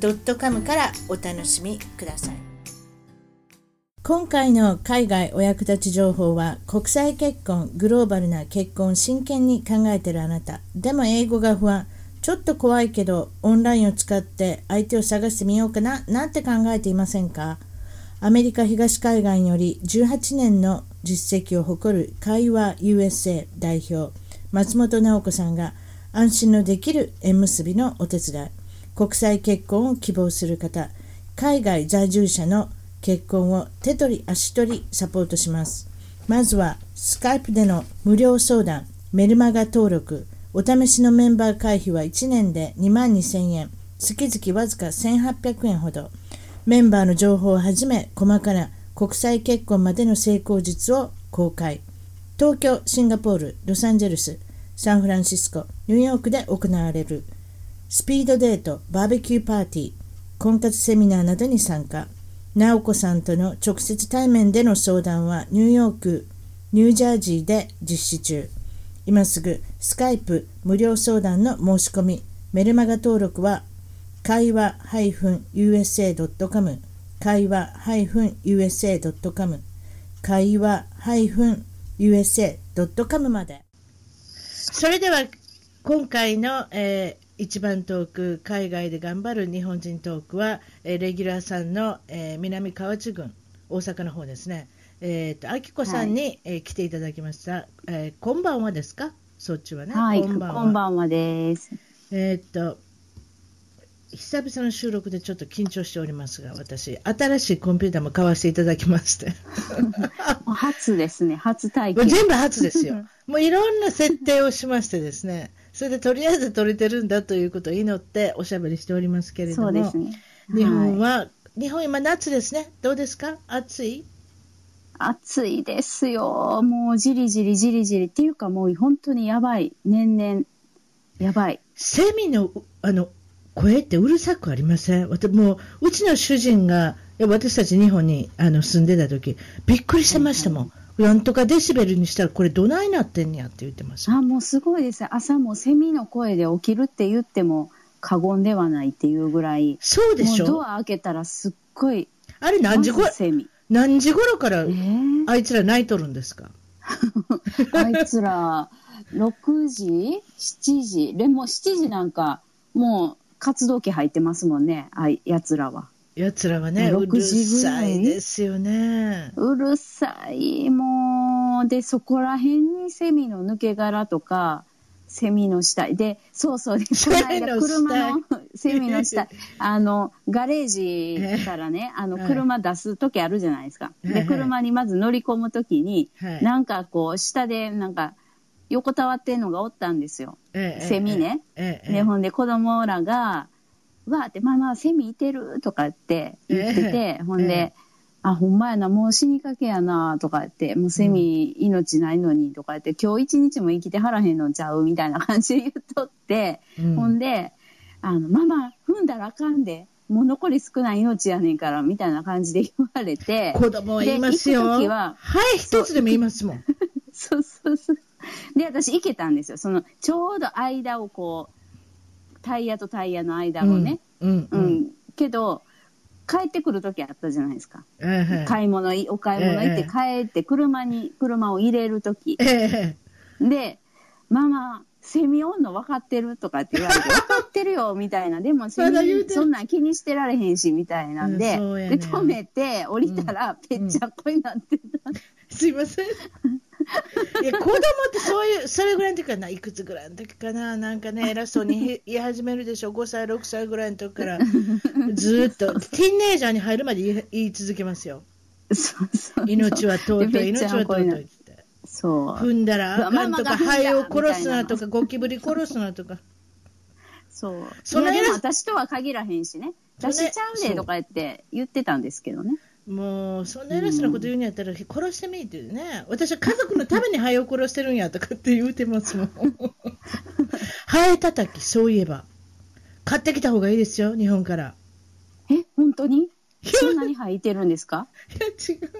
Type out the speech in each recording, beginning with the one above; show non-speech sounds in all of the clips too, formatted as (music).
.com からお楽しみください。今回の海外お役立ち情報は国際結婚グローバルな結婚真剣に考えてるあなた。でも英語が不安。ちょっと怖いけどオンラインを使って相手を探してみようかな。なんて考えていませんか？アメリカ東海岸より18年の実績を誇る会話 USA 代表松本直子さんが安心のできる縁結びのお手伝い。国際結婚を希望する方海外在住者の結婚を手取り足取りサポートします。まずはスカイプでの無料相談、メルマガ登録、お試しのメンバー会費は1年で2万2000円、月々わずか1800円ほど。メンバーの情報をはじめ細かな国際結婚までの成功術を公開。東京、シンガポール、ロサンゼルス、サンフランシスコ、ニューヨークで行われるスピードデート、バーベキューパーティー、婚活セミナーなどに参加。直子さんとの直接対面での相談はニューヨーク、ニュージャージーで実施中。今すぐスカイプ無料相談の申し込み、メルマガ登録は会話 -usa.com 会話 -usa.com 会話 -usa.com まで。それでは今回の、えー一番遠く海外で頑張る日本人トークは、えー、レギュラーさんの、えー、南河内郡大阪の方ですね、えーと、あきこさんに、はい、えー、来ていただきました、えー、こんばんはですか？そっちはね、はい、こんばんは。こんばんはです。えっ、と久々の収録でちょっと緊張しておりますが、私、新しいコンピューターも買わせていただきまして。(laughs) 初ですね、初体験。全部初ですよ。(laughs) もういろんな設定をしましてですね、それでとりあえず取れてるんだということを祈っておしゃべりしておりますけれども、そうですね。日本は、はい、日本今夏ですね。どうですか？暑い？暑いですよ。もうじりじりじりじりっていうかもう本当にやばい。年々、やばい。セミの、あの、声ってうるさくありません？私もう、うちの主人が、私たち日本にあの住んでた時、びっくりしてましたもん。はいはいなんとかデシベルにしたらこれどないなってんやって言ってますあもうすごいです。朝もセミの声で起きるって言っても過言ではないっていうぐらい。そうでしょ。ドア開けたらすっごい。あれ何時頃何時頃からあいつら泣いとるんですか、えー、あいつら6時？7時？でも7時なんかもう活動期入ってますもんね。あいやつらは。やつらはね、うるさいですよね。うるさい、もう。で、そこら辺にセミの抜け殻とか、セミの死体。で、そうそう、この間車の、セミの死体。(laughs) あの、ガレージからね、あの、車出す時あるじゃないですか。で、車にまず乗り込む時に、なんかこう、下で、なんか、横たわってんのがおったんですよ。セミね。で、ほんで子供らが、わーって、まあまあ、セミいてるとかって言ってて、えー、ほんで、えー、あ、ほんまやな、もう死にかけやな、とか言って、もうセミ命ないのに、とか言って、今日一日も生きてはらへんのちゃうみたいな感じで言っとって、うん、ほんで、あの、ママ、踏んだらあかんで、もう残り少ない命やねんから、みたいな感じで言われて。子供は言いますよ。はい、一つでも言いますもん。(laughs) そうそうそう。で、私行けたんですよ。その、ちょうど間をこう、タイヤとタイヤの間をね。うん。うん、うん、けど、帰ってくる時あったじゃないですか。えー、買い物、お買い物行って帰って車に、車を入れる時、えー、で、ママ、セミおんの分かってるとかって言われて、(laughs) 分かってるよ、みたいな。でもセミ、そんなん気にしてられへんし、みたいなんで、で、止めて、降りたら、ぺっちゃっこになってた。(laughs) すいません。いや子供ってそういう、それぐらいの時かな、いくつぐらいの時かな、なんかね、偉そうに言い始めるでしょ、5歳、6歳ぐらいの時から、ずっと、ティーンネイジャーに入るまで言い続けますよ。そうそう命は尊い、命は尊いって。そう。踏んだらあかんとか、肺を殺すなとか、ゴキブリ殺すなとか。そう。そ私とは限らへんしね。出しちゃうでとか言って言ってたんですけどね。もう、そんな偉そうなこと言うんやったら、殺してみってね。私は家族のためにハエを殺してるんやとかって言うてますもん。(laughs) ハエ叩き、そういえば。買ってきた方がいいですよ、日本から。え、本当に？そんなに入ってるんですか？いや、違う。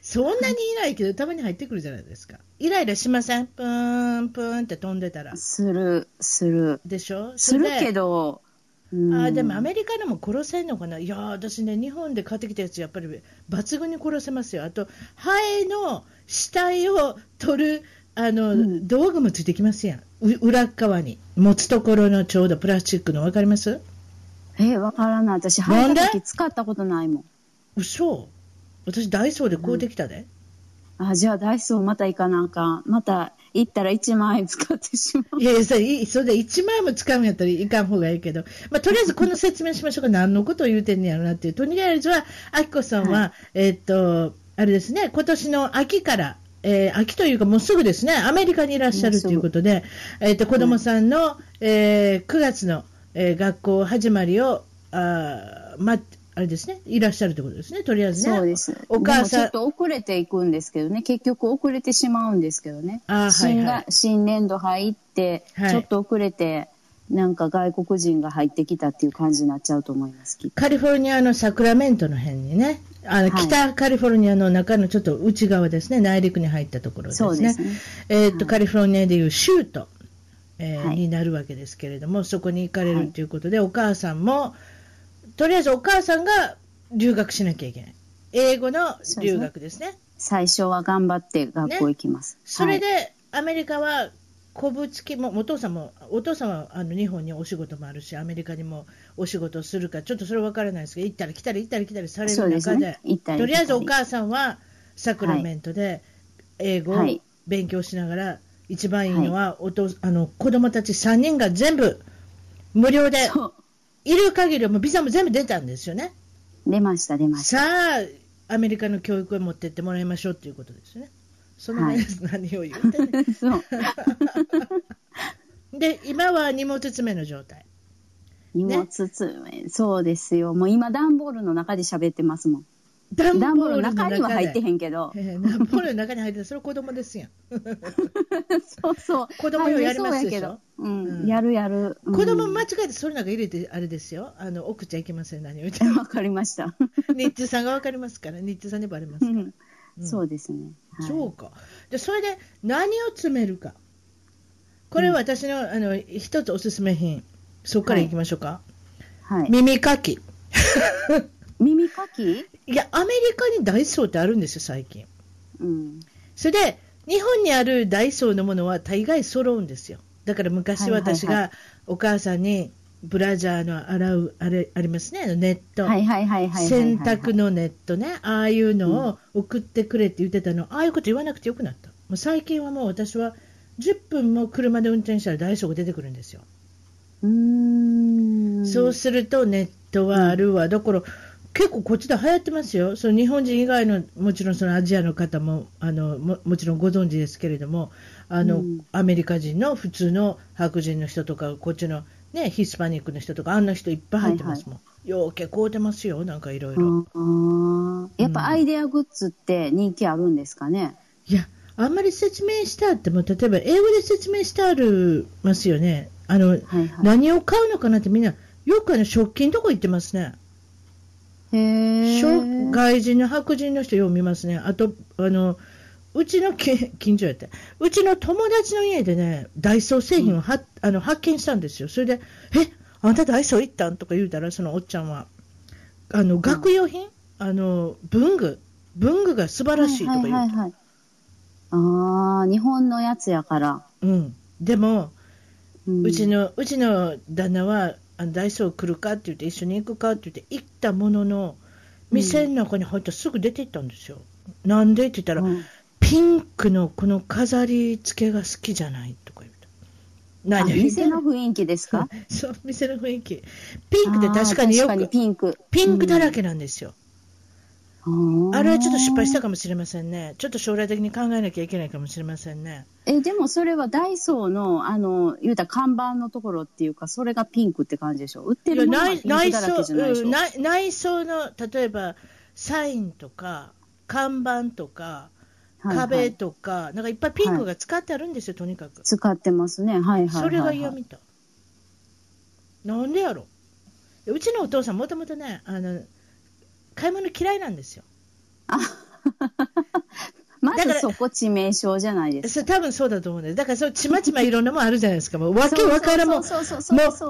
そんなにいないけど、たまに入ってくるじゃないですか。イライラしません？プーン、プーンって飛んでたら。する、する。でしょ？するけど。あーでもアメリカでも殺せんのかな？いやー私ね、日本で買ってきたやつ、やっぱり抜群に殺せますよ、あと、ハエの死体を取るあの、うん。道具もついてきますやん、う裏っ側に、持つところのちょうどプラスチックの、分かります？え、わからない。私、なんで？入った時使ったことないもん。嘘。私、ダイソーで買うてきたで、あ、じゃあダイソーまた行かなあかん。また行ったら1万円使ってしまう。いやいやそれ、いいそれで1万円も使うんやったらいかん方がいいけど、まあ、とりあえずこの説明しましょうか、何のことを言うてんねやろなっていう、とりあえずは、あきこさんは、はえーっと、あれですね、今年の秋から、えー秋というか、もうすぐですね、アメリカにいらっしゃるということで、えーっと子供さんの、えー9月の、えー学校始まりを、あーまあれですね、いらっしゃるということですね、とりあえずね。そうです。お母さんちょっと遅れていくんですけどね。結局遅れてしまうんですけどね。あーはいはい新年度入って、はいちょっと遅れて、なんか外国人が入ってきたっていう感じになっちゃうと思います。カリフォルニアのサクラメントの辺にね、あのはい北カリフォルニアの中のちょっと内側ですね、内陸に入ったところですね。そうですね。えーっとはいカリフォルニアでいう州都、えーはいになるわけですけれども、そこに行かれるということで、お母さんも、とりあえずお母さんが留学しなきゃいけない。英語の留学ですね。最初は頑張って学校行きます。それで、はいアメリカは、こぶつきも、お父さんも、お父さんはあの日本にお仕事もあるし、アメリカにもお仕事をするか、ちょっとそれは分からないですけど、行ったり来たり行ったり来たりされる中で、ね。とりあえずお母さんはサクラメントで英語をはい勉強しながら、一番いいのは、お父あの子供たち3人が全部無料で。いる限りはもうビザも全部出たんですよね。出ました、出ました。さあ、アメリカの教育を持ってってもらいましょうということですね。その辺です、何を言うてね。(laughs) そう。(laughs) で、今は荷物詰めの状態。荷物詰め、そうですよ。もう今、段ボールの中で喋ってますもん。段段ボールの中でには入ってへんけど。えー (laughs) 段ボールの中に入ってるそれ子供ですやん。そうそう。子供よやりますでしょ？うやるやる。うん子供間違えてそれなんか入れてあれですよ。あの送っちゃいけません。何を言って (laughs) わかりました。日中さんがわかりますから、日中さんにバレますから。うんそうですね。はいそうか。で、それで何を詰めるか。これは私の,、あの一つおすすめ品。そこからいきましょうか。はい。耳かき。(laughs) 耳かき？いや、アメリカにダイソーってあるんですよ、最近。うん。それで、日本にあるダイソーのものは大概揃うんですよ。だから昔私がお母さんにブラジャーの洗う、あれ、ありますね、ネット。はいはいはい。洗濯のネットね、ああいうのを送ってくれって言ってたの、ああいうこと言わなくてよくなった。もう最近はもう私は10分も車で運転したらダイソーが出てくるんですよ。うーん。そうするとネットはあるわ。だから結構こっちで流行ってますよ。その日本人以外のもちろんそのアジアの方もあのももちろんご存知ですけれども、あの、うんアメリカ人の普通の白人の人とかこっちのねヒスパニックの人とかあんな人いっぱい入ってますもん。ようけ買うてますよ。なんかいろいろ。やっぱアイデアグッズって人気あるんですかね、いや、あんまり説明してあっても、例えば英語で説明してあるますよね。あの、はいはい。何を買うのかなってみんな、よくあの食器のとこ行ってますね。へ。外人の白人の人よう見ますね。あと、あの、うちのき近所やって、うちの友達の家でね、ダイソー製品をは、あの発見したんですよ。それで、え、あんたダイソー行ったん？とか言うたら、そのおっちゃんは、あの、学用品、あの、文具、文具が素晴らしいとか言うと。はいはいはいはい。ああ、日本のやつやから。うん。でも、うんうちのうちの旦那はあのダイソー来るかって言って一緒に行くかって言って行ったものの店の中に入ったらすぐ出て行ったんですよ。なんで？って言ったら、うんピンクのこの飾り付けが好きじゃないとか言うと。あ何？店んのの雰囲気ですか？(laughs) そう、店の雰囲気。ピンクで確かによく、ピンク。ピンクだらけなんですよ。あれはちょっと失敗したかもしれませんね。ちょっと将来的に考えなきゃいけないかもしれませんね。え、でもそれはダイソーの、あの、言うたら看板のところっていうか、それがピンクって感じでしょ？売ってるものがピンクだらけじゃないでしょ？内内装の、例えば、サインとか、看板とか、壁とか、はいはい、なんかいっぱいピンクが使ってあるんですよ、はい、とにかく。使ってますね。はいはい、はい、それが嫌みたい。なんでやろ？うちのお父さん、もともとね、あの、買い物嫌いなんですよ。あ (laughs) まずそこ致命傷じゃないですか。多分そうだと思うんです。だからそう、ちまちまいろんなもんあるじゃないですか。もうわけわからんもう、も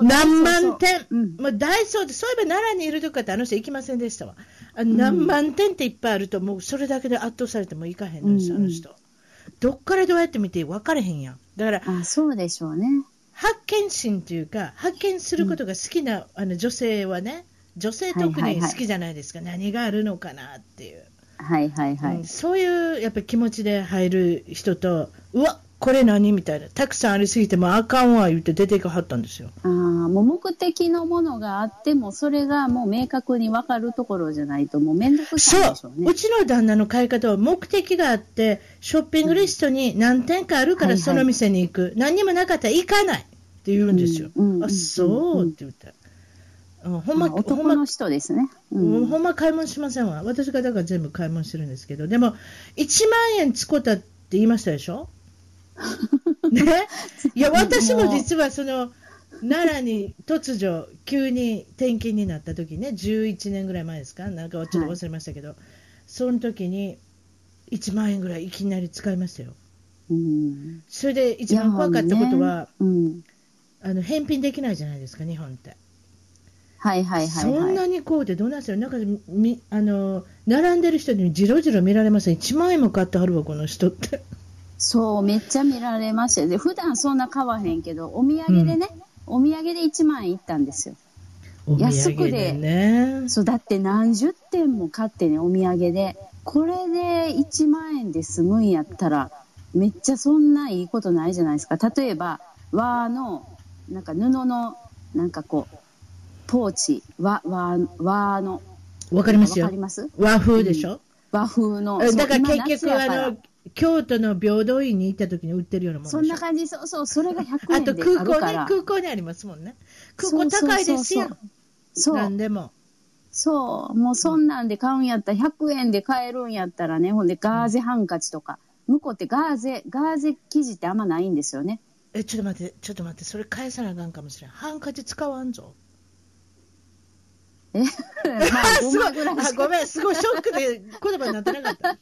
う何万点、うん、もうダイソーで、そういえば奈良にいるとかってあの人行きませんでしたわ。あ何万点っていっぱいあると、もうそれだけで圧倒されてもいかへんのです、あの人。どっからどうやって見て分かれへんやん。だから、あそうでしょうね。発見心というか、発見することが好きな、うん、あの女性はね、女性特に好きじゃないですか、何があるのかなっていう。はいはいはい、うん、そういうやっぱり気持ちで入る人と、うわこれ何みたいな、たくさんありすぎてもあかんわ言って出ていかはったんですよ。あもう目的のものがあっても、それがもう明確に分かるところじゃないと、もう面倒くさいでしょうね。そう、うちの旦那の買い方は目的があって、ショッピングリストに何点かあるからその店に行く、はいはい、何にもなかったら行かないって言うんですよ。うんうん、あそうって言ったら。ほんま、男の人ですね。うん、ほんま買い物しませんわ。私がだから全部買い物してるんですけど、でも、1万円使ったって言いましたでしょ？(laughs) ね？(laughs) いや、私も実はその、奈良に突如、急に転勤になった時ね、11年ぐらい前ですか、なんかちょっと忘れましたけど、はい、その時に1万円ぐらいいきなり使いましたよ。うん、それで一番怖かったことは、ね。うん、あの返品できないじゃないですか、日本って。はいはいはい、はい、そんなにこうでどうなんですよ、なんかみあの並んでる人にじろじろ見られます、1万円も買ってはるわ、この人って。そう、めっちゃ見られましたで、普段そんな買わへんけど、お土産でね、うん、お土産で1万円いったんですよ。安くで、ね、そう、だって何十点も買ってね、お土産で。これで1万円で済むんやったら、めっちゃそんないいことないじゃないですか。例えば、和の、なんか布の、なんかこう、ポーチ、和、和、和の。わかりますよ。ます？和風でしょ、うん、和風の。だから結局、あの、京都の平等院に行った時に売ってるようなものそんな感じ、そうそう、それが100円で (laughs) あと空港ね、空港にありますもんね。空港高いですよ。そう。何でも。そう、もうそんなんで買うんやったら、100円で買えるんやったらね、ほんでガーゼハンカチとか、向こうってガーゼ、ガーゼ生地ってあんまないんですよね。え、ちょっと待って、ちょっと待って、それ返さなあかんかもしれん。ハンカチ使わんぞ。え、ま (laughs) あ、ごめん、すごいショックで言葉になってなかった。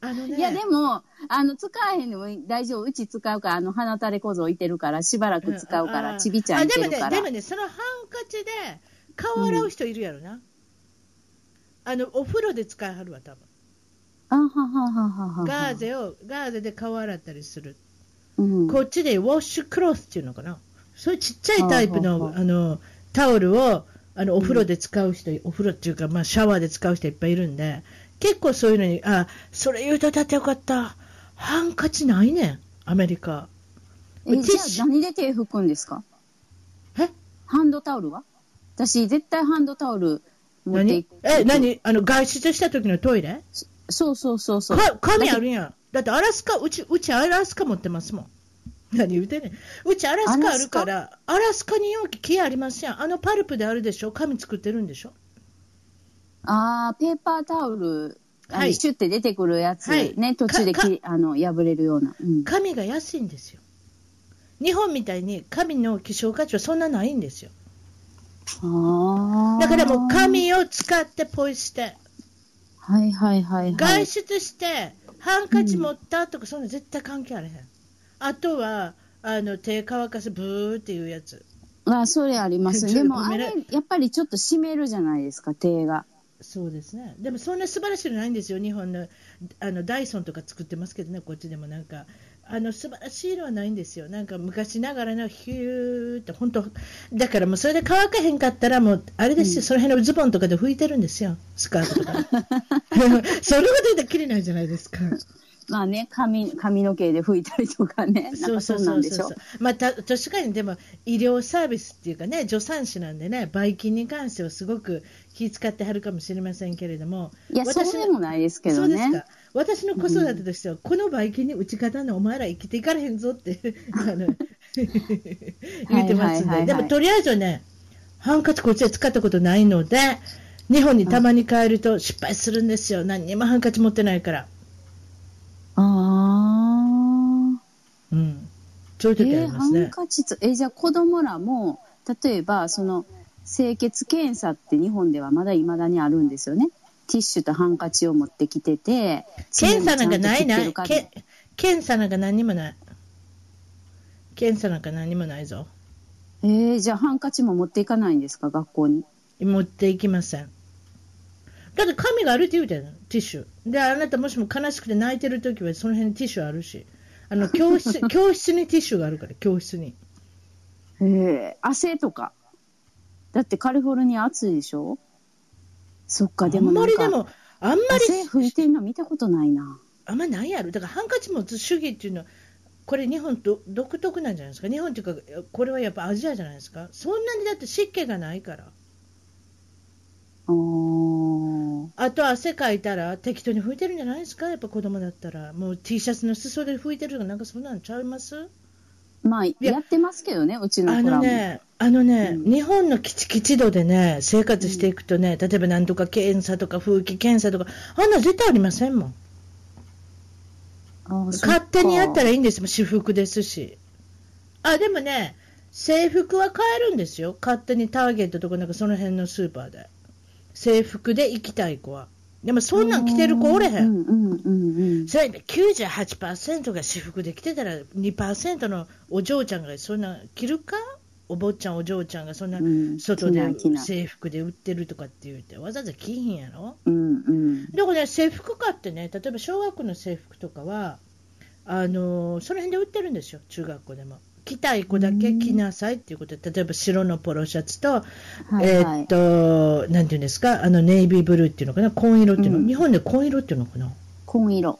あのね、いや、でも、あの、使えへんのも大丈夫。うち使うから、あの、鼻垂れ小僧いてるから、しばらく使うから、ちびちゃんいてるから。でもね、でもね、そのハンカチで顔洗う人いるやろな。うん、あの、お風呂で使いはるわ、多分。あははははは。ガーゼを、ガーゼで顔洗ったりする。うん、こっちでウォッシュクロスっていうのかな。そういうちっちゃいタイプの、あの、タオルを、あのお風呂で使う人、うん、お風呂っていうか、まあ、シャワーで使う人いっぱいいるんで、結構そういうのに、あ、それ言うとだってよかった。ハンカチないねん、アメリカ。え、じゃあ何で手拭くんですか？え？ハンドタオルは？私、絶対ハンドタオル持っていく。え、何？あの、外出した時のトイレ？そうそうそうそう。か、紙あるやん。だってアラスカ、うち、うちアラスカ持ってますもん。何言うてんねん。うちアラスカあるから、アラスカ？に容器木ありますやん。あのパルプであるでしょ？紙作ってるんでしょ？ああ、ペーパータオル、はい、シュッて出てくるやつ、はい、ね、途中できあの破れるような、うん、紙が安いんですよ。日本みたいに紙の希少価値はそんなないんですよ。だからもう紙を使ってポイ捨て。はいはいはい、はい、外出して、ハンカチ持ったとか、そんな絶対関係あれへん。あとは、あの、手乾かすブーっていうやつ。あ、それあります。(laughs) でも、あれ、やっぱりちょっと湿るじゃないですか、手が。そうですね。でも、そんな素晴らしいのないんですよ。日本の、あの、ダイソンとか作ってますけどね、こっちでもなんか。あの素晴らしいのはないんですよ、なんか昔ながらのヒューって、本当、だからもうそれで乾かへんかったら、もうあれですよ、うん、その辺のズボンとかで拭いてるんですよ、スカートとか。(laughs) (laughs) それほど言ったらきりないじゃないですか。まあね、髪、髪の毛で拭いたりとかね。なんかそうなんでしょ？まあ、た、確かにでも、医療サービスっていうかね、助産師なんでね、ばい菌に関してはすごく気遣ってはるかもしれませんけれども。いや、そうでもないですけどね。そうですか。私の子育てとしては、うん、このばい菌に打ち方のお前ら生きていかれへんぞって (laughs) あの言ってますんで。でも、とりあえずはね、ハンカチこっちで使ったことないので、日本にたまに帰ると失敗するんですよ。何にもハンカチ持ってないから。ああ。うん。そういう時ありますね。えー、ハンカチえー、じゃあ子供らも、例えば、その、清潔検査って日本ではまだ未だにあるんですよね。ティッシュとハンカチを持ってきてて、検査なんかないな。検査なんか何にもない。検査なんか何にもないぞ。えー、じゃあハンカチも持っていかないんですか、学校に。持っていきません。だって紙があるって言うてんの、ティッシュ。で、あなたもしも悲しくて泣いてるときはその辺にティッシュあるし。あの、教室、(laughs) 教室にティッシュがあるから、教室に。へえ、汗とか。だってカリフォルニア暑いでしょ？そっか、でもあんまりでも、あんまり。汗拭いてんの見たことないな。あんまりないやろ。だからハンカチ持つ主義っていうのは、これ日本と独特なんじゃないですか？日本っていうか、これはやっぱアジアじゃないですか？そんなにだって湿気がないから。あと汗かいたら適当に拭いてるんじゃないですか、やっぱ子供だったら、もう T シャツの裾で拭いてるとか、なんかそんなんちゃいます？まあ、や。ってますけどね、うちのあのね、あのね、うん、日本の基地基地度でね、生活していくとね、例えばなんとか検査とか風紀検査とか、あんな絶対ありませんもん。勝手にやったらいいんですもん、私服ですし。あ、でもね、制服は買えるんですよ。勝手にターゲットとかなんかその辺のスーパーで。制服で行きたい子は。でもそんなん着てる子おれへん。それで98%が私服で着てたら2%のお嬢ちゃんがそんな着るか？お坊ちゃんお嬢ちゃんがそんな外で制服で売ってるとかって言うてわざわざ着ひんやろ、うんうん、だからね制服買ってね例えば小学校の制服とかはあのその辺で売ってるんですよ。中学校でも着たい子だけ着なさいっていうこと。で、例えば白のポロシャツと、はいはい、えー、っと、なんていうんですか、あのネイビーブルーっていうのかな、紺色っていうの、うん、日本で紺色っていうのかな？紺色。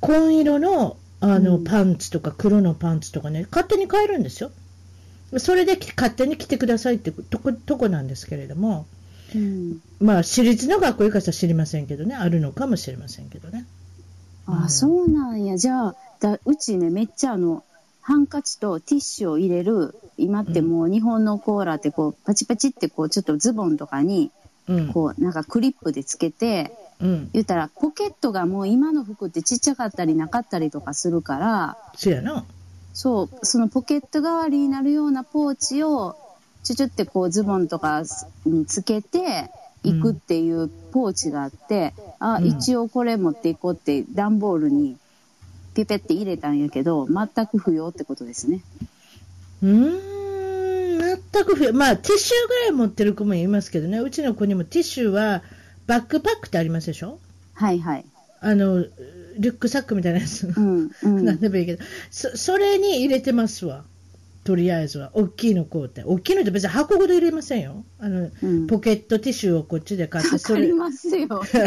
紺色のあの、パンツとか黒のパンツとかね、勝手に買えるんですよ。それで勝手に着てくださいってとことこなんですけれども、うん、まあ、私立の学校行かせたら知りませんけどね、あるのかもしれませんけどね。あ、うん、そうなんや。じゃあ、だうちね、めっちゃあの、ハンカチとティッシュを入れる、今ってもう日本のコーラってこう、パチパチってこう、ちょっとズボンとかに、こう、なんかクリップでつけて、うん、言ったら、ポケットがもう今の服ってちっちゃかったりなかったりとかするから、そうやな。そう、そのポケット代わりになるようなポーチを、ちょちょってこうズボンとかにつけて、行くっていうポーチがあって、うん、あ、一応これ持っていこうって段ボールにピペって入れたんやけど、全く不要ってことですね。うーん、全く不要。まあ、ティッシュぐらい持ってる子もいますけどね、うちの子にもティッシュは、バックパックってありますでしょ？はいはい。あの、リュックサックみたいなやつ。うん、うん、(laughs) なんでもいいけど、そ、それに入れてますわ。とりあえずは。大きいのこうって。大きいのって別に箱ごと入れませんよ。あの、うん、ポケットティッシュをこっちで買って、それ。ますよ。わざ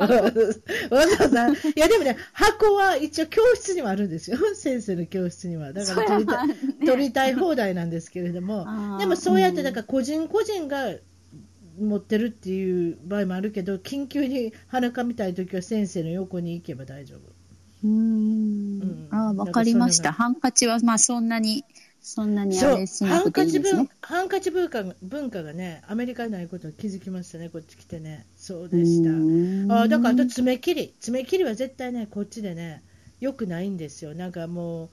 わざ。いやでもね、箱は一応教室にはあるんですよ。先生の教室には。だから取りたい、ね、取りたい放題なんですけれども。でもそうやって、だから個人個人が、持ってるっていう場合もあるけど、緊急に鼻かみたいときは先生の横に行けば大丈夫。うん。うん、ああ、わかりました。ハンカチはまあそんなにそんなにあれしなくていいですね。ハンカチ文化文化がね、アメリカにないことに気づきましたね、こっち来てね。そうでした。あだから、あと爪切り。爪切りは絶対ね、こっちでね、よくないんですよ。なんかもう、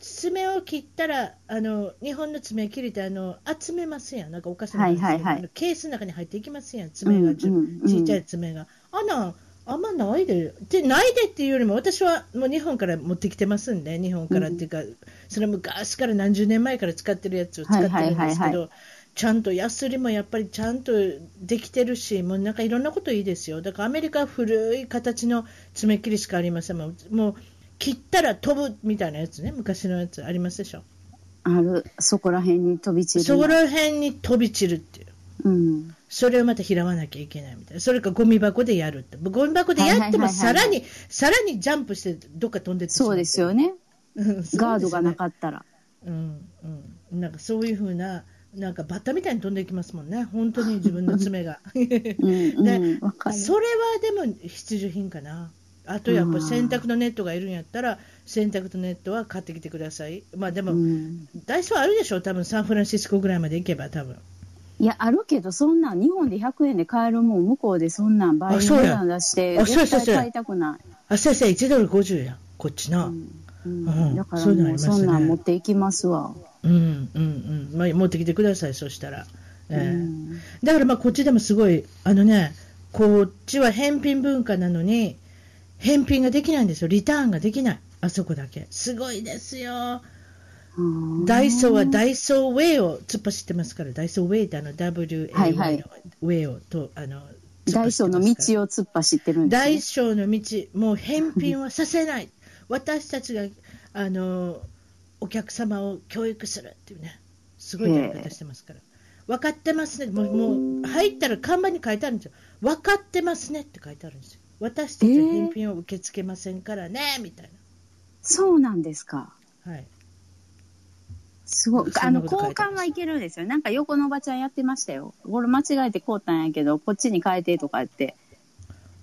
爪を切ったら、あの日本の爪切りってあの集めますやん、なんかお菓子の、はいはいはい、ケースの中に入っていきますやん、爪が、うんうんうん、ちっちゃい爪が。あのあんまないで、でないでっていうよりも、私はもう日本から持ってきてますんで、日本からっていうか、うん、それ昔から何十年前から使ってるやつを使ってるんですけど、ちゃんとヤスリもやっぱりちゃんとできてるし、もうなんかいろんなこといいですよ。だからアメリカは古い形の爪切りしかありません。もう切ったら飛ぶみたいなやつね、昔のやつありますでしょ。ある、そこら辺に飛び散る。そこら辺に飛び散るう。うん。それをまた拾わなきゃいけないみたいな。それかゴミ箱でやるって。ゴミ箱でやってもさらに、さらにジャンプしてどっか飛んでってそうですよね。うんガードがなっかったら。た。うんうん。なんかそういうふうな、なんかバッタみたいに飛んでいきますもんね。本当に自分の爪が。うん、うん。(laughs) それはでも必需品かな。あとやっぱり洗濯のネットがいるんやったら、洗濯のネットは買ってきてください。まあでも、うん。ダイソーあるでしょ、多分サンフランシスコぐらいまで行けば、多分いや、あるけど、そんなん、日本で100円で買えるもん、向こうでそんなん倍の値段出して、あそうそうそう絶対買いたくない。あ、先生、1ドル50や、こっちな。うんだからもう、そんなん持っていきますわ。うんうんうん、まあ、持ってきてください、そしたら。ええうんだからまあこっちでもすごい、あのね、こっちは返品文化なのに、返品ができないんですよ、リターンができない、あそこだけ。すごいですよ。うん。ダイソーはダイソーウェイを突っ走ってますから、ダイソーウェイってあの WA はいはい。のウェイをと、あの、ダイソーのを道を突っ走ってるんです、大ね。小の道、もう返品はさせない、私たちがあのお客様を教育するっていうね、すごいやり方してますから、分かってますね、もうもう入ったら看板に書いてあるんですよ、分かってますねって書いてあるんですよ、私たちは返品を受け付けませんからね、みたいそうなんですか。な、はい、すごい。そあの、交換はいけるんですよ。なんか横のおばちゃんやってましたよ。これ間違えて買うたんやけど、こっちに変えてとか言って、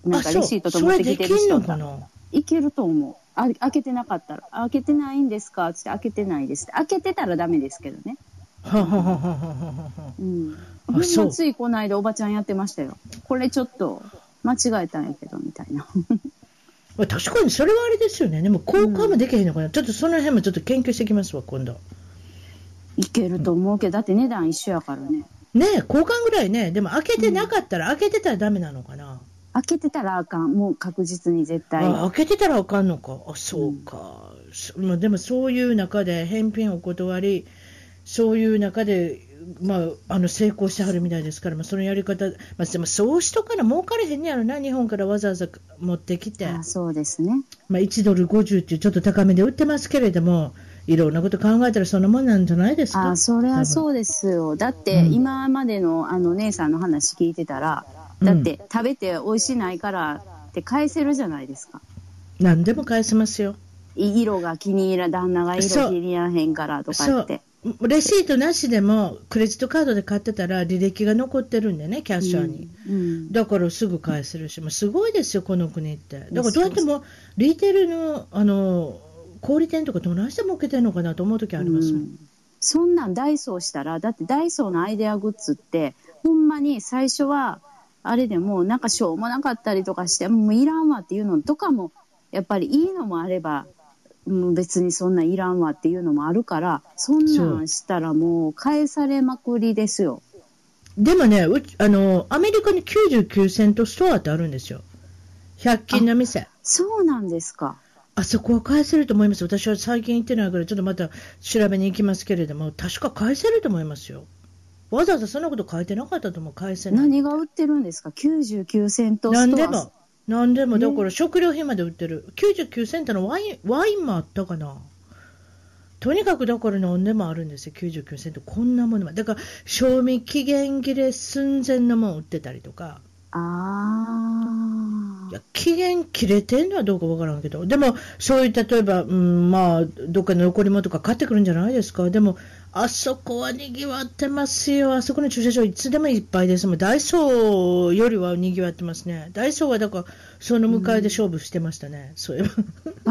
なんかレシートと持ってきてる人が。いけると思う。あ開けてなかったら。開けてないんですか？つって開けてないですって。開けてたらダメですけどね。はははははははうん。あほんついこの間おばちゃんやってましたよ。これちょっと間違えたんやけど、みたいな。(laughs) まあ確かにそれはあれですよね、でも交換もできへんのかな、ちょっとその辺もちょっと研究してきますわ、今度。いけると思うけど、だって値段一緒やからね。ねえ、交換ぐらいね、でも開けてなかったら、開けてたらダメなのかな。開けてたらあかん。もう確実に絶対。あ開けてたらあかんのか。あ、そうか。そまあ、でもそういう中で返品お断り、そういう中で、まあ、あの成功してはるみたいですから、まあ、そのやり方、まあ、でもそうしとから儲かれへんねやろな、日本からわざわざ持ってきて、あそうですね。まあ、1ドル50っていうちょっと高めで売ってますけれども、いろんなこと考えたらそんなもんなんじゃないですか？あそれはう。そうですよ。だって、うん今までのあの姉さんの話聞いてたら、だって、食べて美味しないからって返せるじゃないですか。何でも返せますよ。い色が気に入ら、旦那が色気に入らへんからとか言って。レシートなしでも、クレジットカードで買ってたら履歴が残ってるんでね、キャッシャーに。うん。だからすぐ返せるし、もうすごいですよ、この国って。だからどうやっても、リテールの、あの、小売店とかどないして儲けてんのかなと思う時ありますもん。うんそんなんダイソーしたら、だってダイソーのアイデアグッズって、ほんまに最初は、あれでもなんかしょうもなかったりとかして、もういらんわっていうのとかも、やっぱりいいのもあれば、うん別にそんなんいらんわっていうのもあるから、そんなんしたらもう返されまくりですよ。でもねうちあの、アメリカに99セントストアってあるんですよ。100均の店。そうなんですか。あそこは返せると思います。私は最近行ってないから、ちょっとまた調べに行きますけれども、確か返せると思いますよ。わざわざそんなこと書いてなかったとも返せない。何が売ってるんですか ?99 セントストア。何でも、何でも、ね。だから食料品まで売ってる、99セントのワインワインもあったかな、とにかくだから何でもあるんですよ、99セント、こんなものも、だから賞味期限切れ寸前のもん売ってたりとか、あいや期限切れてんのはどうかわからんけど、でも、そういう例えば、うん、まあ、どっかの残り物とか買ってくるんじゃないですか、でも、あそこはにぎわってますよ、あそこの駐車場、いつでもいっぱいですもん、ダイソーよりはにぎわってますね、ダイソーはだから、その向かいで勝負してましたね、そういえば。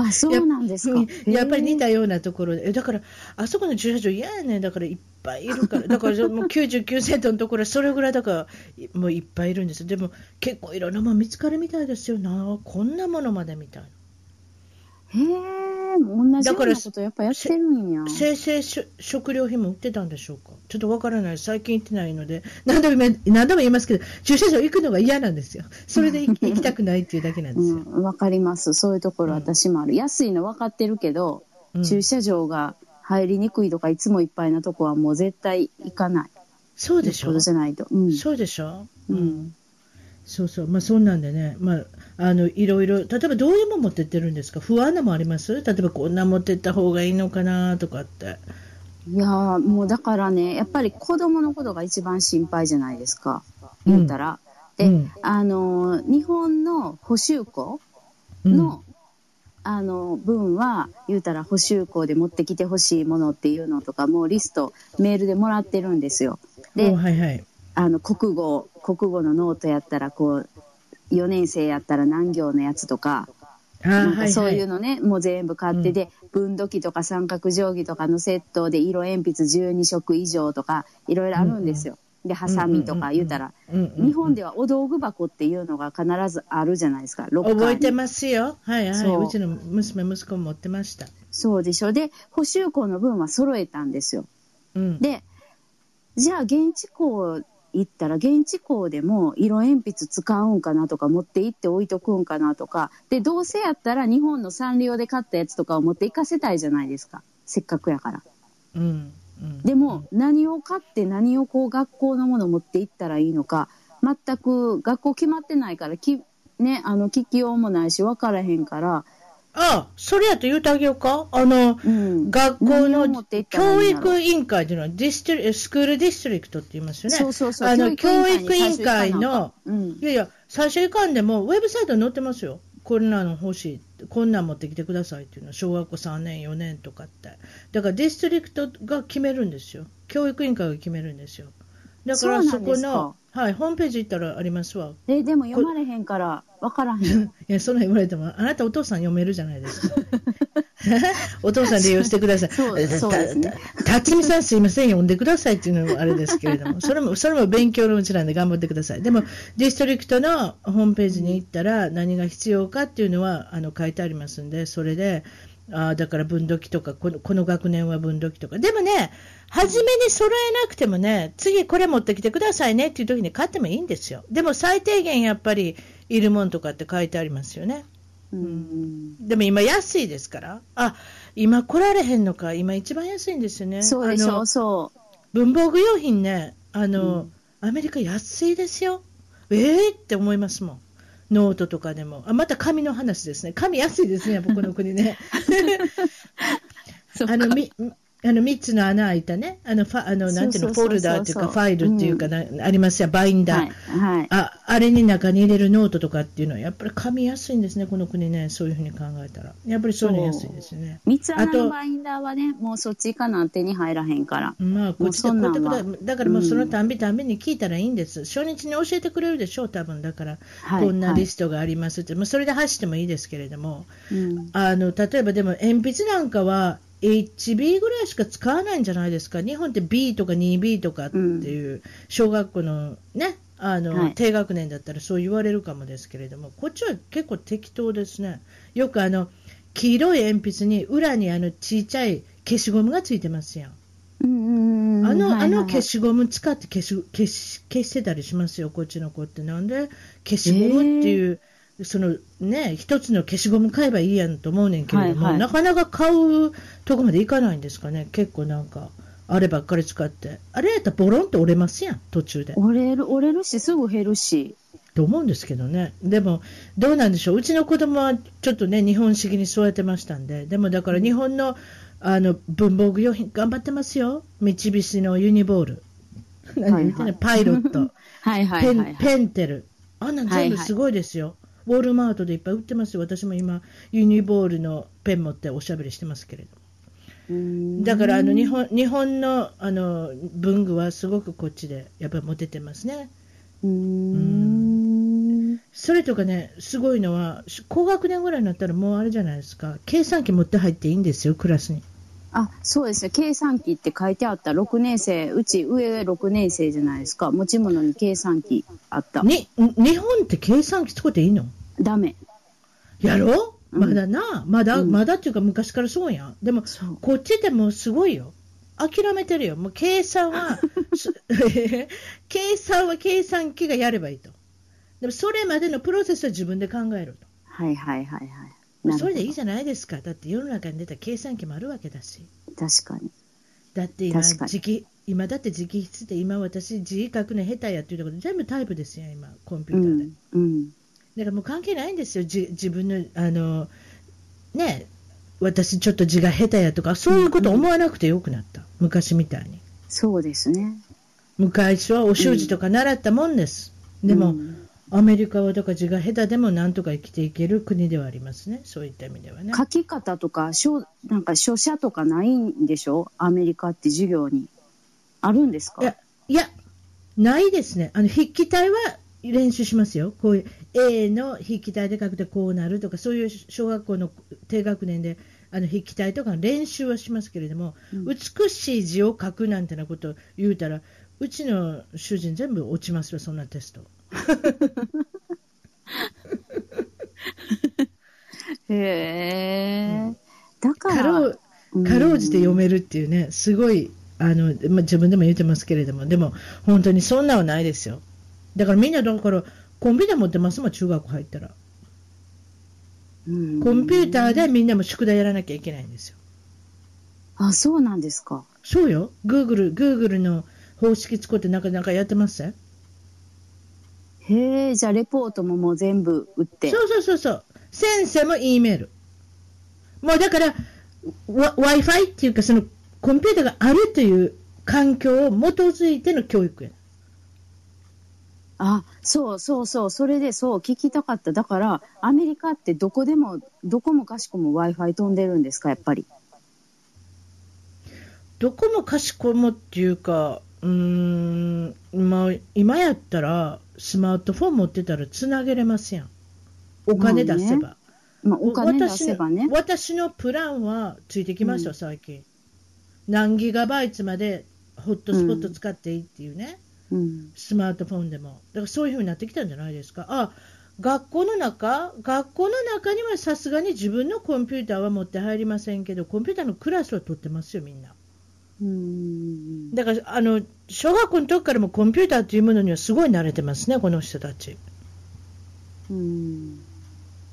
あ。あ、そうなんですか。うん。やっぱり似へたようなところで、えだから、あそこの駐車場嫌やねん、だからいっぱいいるから、だからもう99セントのところ、それぐらいだから、いもういっぱいいるんですよ、でも結構いろんなもの見つかるみたいですよな、こんなものまでみたいな。え。へえ、同じようなことやっぱやってるんや。生鮮食食料品も売ってたんでしょうか、ちょっとわからない、最近行ってないので、何度も言い何度も言いますけど、駐車場行くのが嫌なんですよ、それで行 (laughs) 行きたくないっていうだけなんですよ。うん、わかります。そういうところ私もある。安いの分かってるけど、うん駐車場が入りにくいとか、いつもいっぱいなとこはもう絶対行かない。そうでしょ。じゃないと。うん。そうでしょ、ううん。ん、そうそう、まあ、そんなんでね、まあ、あのいろいろ、例えばどういうもの持ってってるんですか、不安なもんあります？例えばこんな持ってった方がいいのかなとかって、いやーもうだからね、やっぱり子供のことが一番心配じゃないですか。言ったら。で、うん。あのー日本の補習校の、あの分は言うたら補習校で持ってきてほしいものっていうのとかもリストメールでもらってるんですよ。で、おはいはい。あの国語国語のノートやったらこう4年生やったら何行のやつとかあなんはいはいかそういうのね、もう全部買って、うんで分度器とか三角定規とかのセットで色鉛筆12色以上とかいろいろあるんですよ。でハサミとか言うたら、日本ではお道具箱っていうのが必ずあるじゃないですか覚えてますよ。はいはい。そううちの娘、息子も持ってました。そうでしょで補修校の分は揃えたんですよ。うん。でじゃあ現地校行ったら現地校でも色鉛筆使うんかなとか持って行って置いとくんかなとかでどうせやったら日本のサンリオで買ったやつとかを持って行かせたいじゃないですかせっかくやから。うん。うん。でも、何を買って何をこう学校のもの持って行ったらいいのか全く学校決まってないからき、ね、あの聞きようもないし分からへんから、あ、それやと言うてあげようか。あの、うん、学校の教育委員会というのはディストリ、スクールディストリクトって言いますよね。そうそうそう。あの、教教育委員会会のうん。いやいや、最初行かんでも、ウェブサイトに載ってますよ。こんなの欲しい、こんなん持ってきてくださいっていうのは、小学校3年、4年とかって。だから、 district が決めるんですよ。教育委員会が決めるんですよ。だから、そこの、はい、ホームページ行ったらありますわ。えでも読まれへんから分からへん。(laughs) いや、そんなん言われても、あなたお父さん読めるじゃないですか。(laughs) お父さん利用してください。そうそうですね辰巳さんすいません、読んでくださいっていうのもあれですけれども、(laughs) それも、それも勉強のうちなんで頑張ってください。でも、 district のホームページに行ったら何が必要かっていうのは、あの、書いてありますんで、それで、あーだから分度器とかこの、この学年は分度器とか。でもね、初めに揃えなくてもね、次これ持ってきてくださいねっていう時に買ってもいいんですよ。でも最低限やっぱりいるもんとかって書いてありますよね。うんでも今安いですから。あ、今来られへんのか。今一番安いんですよね。そうでしょそ文房具用品ね、あの、うんアメリカ安いですよ。えー、って思いますもん。ノートとかでも。あ、また紙の話ですね。紙安いですね、僕の国ね。(laughs) (laughs) あの、み、あの、3つの穴開いたね、あの、ファ、あの、なんていうの、フォルダーっていうか、ファイルっていうかな、ありますよ、バインダー。はい。はい。あ、あれに中に入れるノートとかっていうのは、やっぱり紙安いんですね、この国ね、そういうふうに考えたら。やっぱりそういうの安いですね。三つ穴あとのバインダーはね、もうそっちかなん手に入らへんから。まあ、こっちでこうやっだだからもうそのたんびたんびに聞いたらいいんです。初日に教えてくれるでしょう、多分だから、はいこんなリストがありますって、まあ、それで走ってもいいですけれども、うん。あの例えばでも鉛筆なんかは HB ぐらいしか使わないんじゃないですか、日本って B とか 2B とかっていう、小学校のね、あのはい低学年だったらそう言われるかもですけれども、こっちは結構適当ですね。よくあの黄色い鉛筆に裏にあのちっちゃい消しゴムがついてますやん。あの、はいはいあの消しゴム使って消し消し消してたりしますよ、こっちの子って。なんで消しゴムっていう、そのね、一つの消しゴム買えばいいやんと思うねんけれども、はいはいなかなか買うとこまでいかないんですかね、結構なんか、あればっかり使って。あれやったらボロンって折れますやん、途中で。折れる、折れるし、すぐ減るし。と思うんですけどね。でも、どうなんでしょう。うちの子供はちょっとね、日本式に育てましたんで。でもだから日本の、あの、文房具用品頑張ってますよ。三菱のユニボール。何言ってんの？パイロット。(laughs) はいはいペンはい、はい。ペンテル。あんなん全部すごいですよ。ウォールマートでいっぱい売ってますよ。私も今、ユニボールのペン持っておしゃべりしてますけれど。うんだからあの日本日本のあの文具はすごくこっちでやっぱりモテてますね。うーん。それとかね、すごいのは、高学年ぐらいになったらもうあれじゃないですか、計算機持って入っていいんですよ、クラスに。あ、そうですね。計算機って書いてあった6年生、うち上6年生じゃないですか。持ち物に計算機あった。に日本って計算機使っていいの？ダメ。やろ？うんまだな、まだ、うんまだっていうか昔からそうやん。でも。こっちでもうすごいよ。諦めてるよ。もう計算は、(laughs) す (laughs) 計算は計算機がやればいいと。でもそれまでのプロセスは自分で考えると。はいはいはいはい。それでいいじじゃないですか。だって世の中に出た計算機もあるわけだし。ゃ確かに。だって今、確かに直今だって直筆で今私字書くの下手やっていうところ全部タイプですよ、今、コンピュうーターで。ん。うん。だからもう関係ないんですよ、じ自分の、あの、ね、私ちょっと字が下手やとか、そういうこと思わなくてよくなった。昔みたいに。そうですね。昔はお習字とか習ったもんです。でも、うんアメリカはだから字が下手でもなんとか生きていける国ではありますね。そういった意味ではね。書き方とか、書なんか書写とかないんでしょ？アメリカって授業に。あるんですか？いや、いや、ないですね。あの、筆記体は練習しますよ。こういう A の筆記体で書くとこうなるとか、そういう小学校の低学年で、あの筆記体とか練習はしますけれども、うん美しい字を書くなんてなことを言うたら、うちの主人全部落ちますよ、そんなテスト。(laughs) へえ。だか、からろうかろうじて読めるっていうね、すごい、あのまあ、自分でも言ってますけれども、でも本当にそんなはないですよ。だからみんな、だからコンピューター持ってますもん、中学入ったら。うんコンピューターでみんなも宿題やらなきゃいけないんですよ。あ、そうなんですか。そうよ、Google, Google の方式使ってなかなかやってます？よへえ、じゃあレポートももう全部打って。そうそうそうそう。先生も E メール。もうだから、わ Wi-Fi っていうか、そのコンピューターがあるという環境を基づいての教育や。あ、そうそうそう、それでそう聞きたかった。だから、アメリカってどこでも、どこもかしこも Wi-Fi 飛んでるんですか、やっぱり？どこもかしこもっていうか、うーん、まあ、今やったら、スマートフォン持ってたらつなげれますやん。お金出せば。まあ、お金出せばね。私の私のプランはついてきました、うん最近。何ギガバイツまでホットスポット使っていいっていうね、うん。スマートフォンでも。だからそういう風になってきたんじゃないですか。あ、学校の中？学校の中にはさすがに自分のコンピューターは持って入りませんけど、コンピューターのクラスは取ってますよ、みんな。うん。だから、あの、小学校の時からもコンピューターというものにはすごい慣れてますね、この人たち。うん。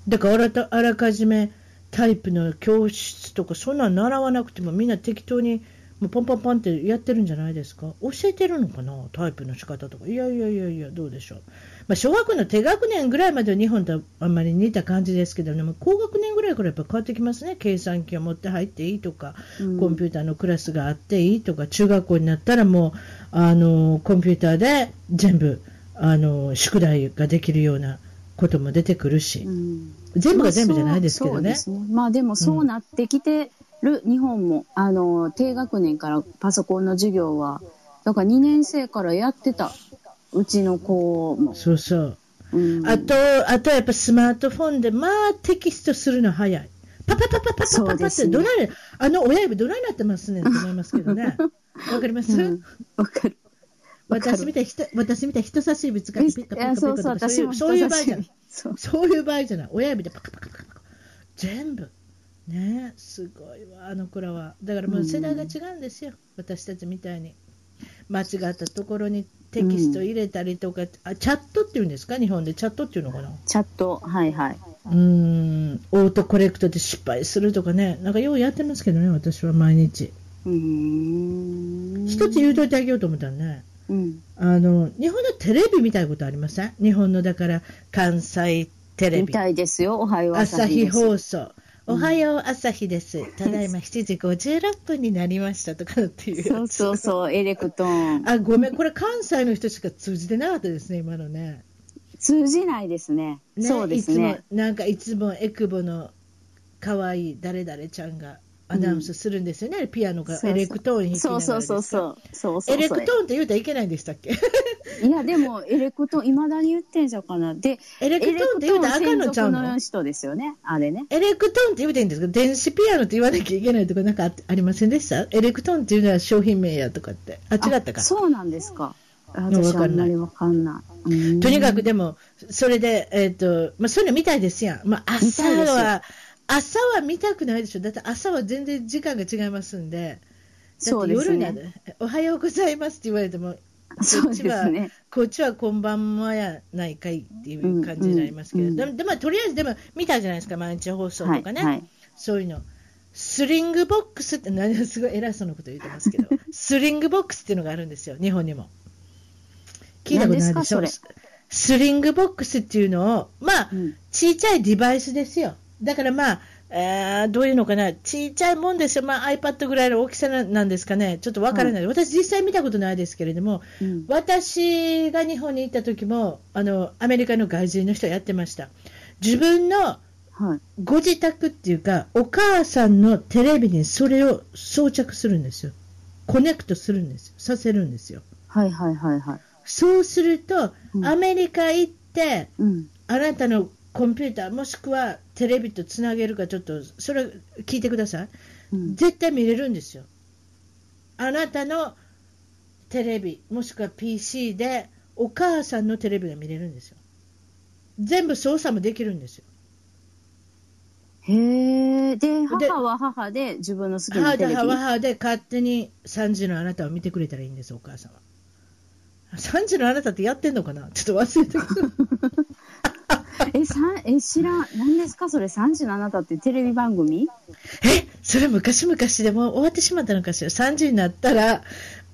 だからあらたあらかじめタイプの教室とかそんなん習わなくてもみんな適当にもうポンポンポンってやってるんじゃないですか？教えてるのかな？タイプの仕方とか。いやいやいやいやどうでしょう、まあ、小学校の低学年ぐらいまでは日本とあんまり似た感じですけどね。もう高学年ぐらいからやっぱ変わってきますね。計算機を持って入っていいとか、うん。コンピューターのクラスがあっていいとか中学校になったらもうあのコンピューターで全部あの宿題ができるようなことも出てくるし、うん。全部が全部じゃないですけどね。まあね。まあでもそうなってきてる日本も、あの、低学年からパソコンの授業は、だから2年生からやってた。うちの子も。そうそう。うんあと、あとやっぱスマートフォンで、まあテキストするの早い。パパパパパパパパって、どない、あの親指どないなってますねんと思いますけどね。(laughs) わかります、うんわかる。私みたい人、私みたい人差し指使ってピッカピカピカとかそういう私もそういう場合じゃない。そう。そういう場合じゃない。親指でパカパカパカパカ。全部。ねえすごいわ、あの子らは。だからもう世代が違うんですよ。私たちみたいに。間違ったところにテキスト入れたりとか、あチャットっていうんですか日本でチャットっていうのかなチャット、はいはい。うーん、オートコレクトで失敗するとかね。なんかようやってますけどね、私は毎日。うーん。一つ言うといてあげようと思ったらね。うん。あの、日本のテレビ見たいことありません？日本のだから関西テレビ。みたいですよ。おはよう朝日放送。おはよう朝日です。ただいま7時56分になりましたとかっていうそう。そうそう、エレクトーン。(laughs) あ、ごめん。これ関西の人しか通じてなかったですね、今のね。通じないですね。ねそうですね。いつも、なんかいつもエクボの可愛い誰々ちゃんがアナウンスするんですよね。ピアノがそうそうエレクトーンそうそう。そうそうエレクトーンって言うたらいけないんでしたっけ？いや、でも、エレクトーン、いまだに言ってんじゃうかな。で、エレクトーンって言うたらあかんのちゃうの？人ですよね。あれね。エレクトーンって言うていいんですか電子ピアノって言わなきゃいけないとかなんかあありませんでした？エレクトーンっていうのは商品名やとかって。あ、違ったか？あ。そうなんですか。私あんまりわかんない。うんとにかくでも、それで、えっ、と、まあ、そういうの見たいですやん。まあ、朝は、朝は見たくないでしょ。だって朝は全然時間が違いますんで。だってそうです夜なね。おはようございますって言われても、そうですね。こっちはこんばんはやないかいっていう感じになりますけど、うん。うん。でもでもとりあえずでも見たじゃないですか、毎日放送とかね、はいはい。そういうの。スリングボックスって、何すごい偉そうなこと言ってますけど、(laughs) スリングボックスっていうのがあるんですよ、日本にも。聞いたことないでしょ？スリングボックスっていうのを、まあ、うん。ちいちゃいデバイスですよ。だからまあ、えー、どういうのかな、ちっちゃいもんですよ、まあ、iPad ぐらいの大きさなんですかね、ちょっとわからない、はい、私、実際見たことないですけれども、うん、私が日本に行った時もあの、アメリカの外人の人やってました。自分のご自宅っていうか、お母さんのテレビにそれを装着するんですよ。コネクトするんですよ。させるんですよ。はいはいはいはい。そうすると、うん、アメリカ行って、うん、あなたのコンピューターもしくはテレビとつなげるかちょっとそれ聞いてください、うん、絶対見れるんですよ。あなたのテレビもしくは PC でお母さんのテレビが見れるんですよ。全部操作もできるんですよ。へえで母は母で自分の好きなテレビ。母は母で勝手に3時のあなたを見てくれたらいいんですお母さんは。3時のあなたってやってんのかな？ちょっと忘れて (laughs) え、さえ、知らん。何ですかそれ、3時のあなたってテレビ番組？え、それ昔々でも終わってしまったのかしら？3時になったら、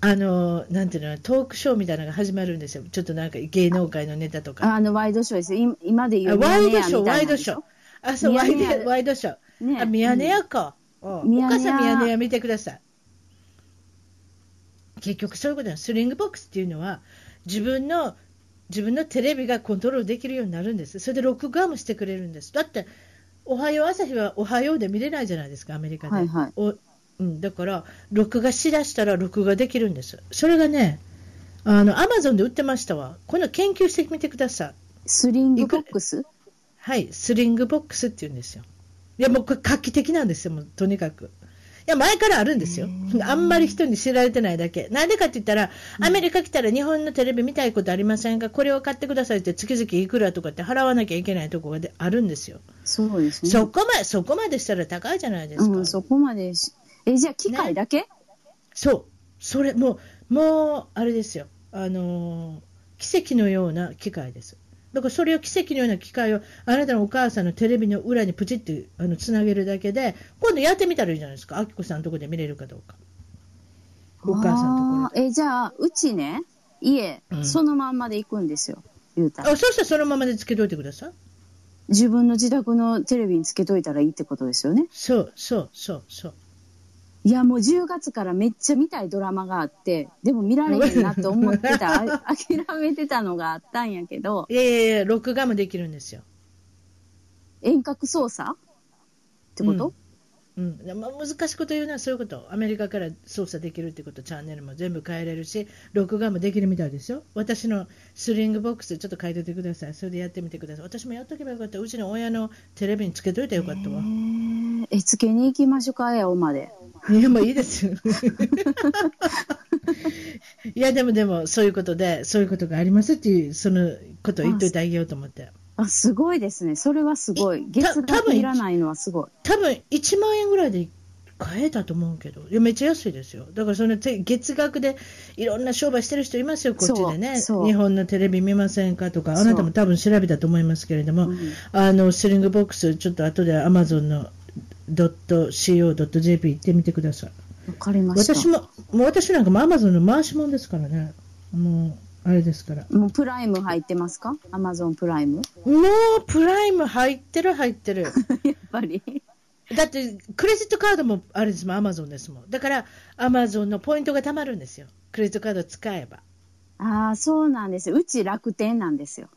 あの、なんていうの、トークショーみたいなのが始まるんですよ。ちょっとなんか芸能界のネタとか。あの、ワイドショーですよ。今で言うワイドショー、ワイドショー。あ、そう、ワイドワイドショー。ね、あ、ミヤネ屋か。うん、お母さんミヤネ屋見てください。結局そういうことなスリングボックスっていうのは、自分の自分のテレビがコントロールできるようになるんです。それで録画もしてくれるんです。だって、おはよう朝日はおはようで見れないじゃないですか、アメリカで。はいはい、おうん、だから、録画しだしたら録画できるんです。それがね、あの、アマゾンで売ってましたわ。この研究してみてください。スリングボックス？はい、スリングボックスって言うんですよ。いや、もうこれ画期的なんですよ、もうとにかく。や、前からあるんですよ。あんまり人に知られてないだけ。なんでかって言ったら、アメリカ来たら日本のテレビ見たいことありませんか？これを買ってくださいって月々いくらとかって払わなきゃいけないところがあるんですよ。そうですね。そこまで、そこまでしたら高いじゃないですか。うん、そこまでし。え、じゃあ機械だけ、ね、そう。それ、もう、もう、あれですよ。あのー、奇跡のような機械です。だからそれを奇跡のような機械をあなたのお母さんのテレビの裏にプチってあのつなげるだけで、今度やってみたらいいじゃないですか、あきこさんのところで見れるかどうか。お母さんのところえ、じゃあ、うちね、家、うん、そのまんまで行くんですよ、言うたら。あ、そうしたらそのままでつけといてください。自分の自宅のテレビにつけといたらいいってことですよね。そう、そう、そう、そう。いや、もう10月からめっちゃ見たいドラマがあって、でも見られへんなと思ってた、(laughs) 諦めてたのがあったんやけど。いやいやいや、録画もできるんですよ。遠隔操作？ってこと、うん、うん、まあ、難しいこと言うのはそういうこと。アメリカから操作できるってこと、チャンネルも全部変えれるし、録画もできるみたいですよ。私のスリングボックスちょっと書いておいてください。それでやってみてください。私もやっとけばよかった。うちの親のテレビにつけといてよかったわ。え、つけに行きましょうか、やおまで。いや、もういいですよ。いや、でもでも、そういうことで、そういうことがありますっていう、そのことを言っといてあげようと思って。あ、すごいですね。それはすごい。月額いらないのはすごい。多分、1万円ぐらいで買えたと思うけど、いや、めっちゃ安いですよ。だから、その月額でいろんな商売してる人いますよ、こっちでね。日本のテレビ見ませんかとか、あなたも多分調べたと思いますけれども、うん、あの、スリングボックス、ちょっと後でアマゾンの .co.jp 行ってみてください。わかりました。私も、もう私なんかもアマゾンの回し物ですからね。もう、あれですから。もうプライム入ってますか？アマゾンプライム？もう、プライム入ってる入ってる。(laughs) やっぱり。だって、クレジットカードもあれですもん、アマゾンですもん。だから、アマゾンのポイントがたまるんですよ。クレジットカード使えば。ああ、そうなんですよ。うち楽天なんですよ。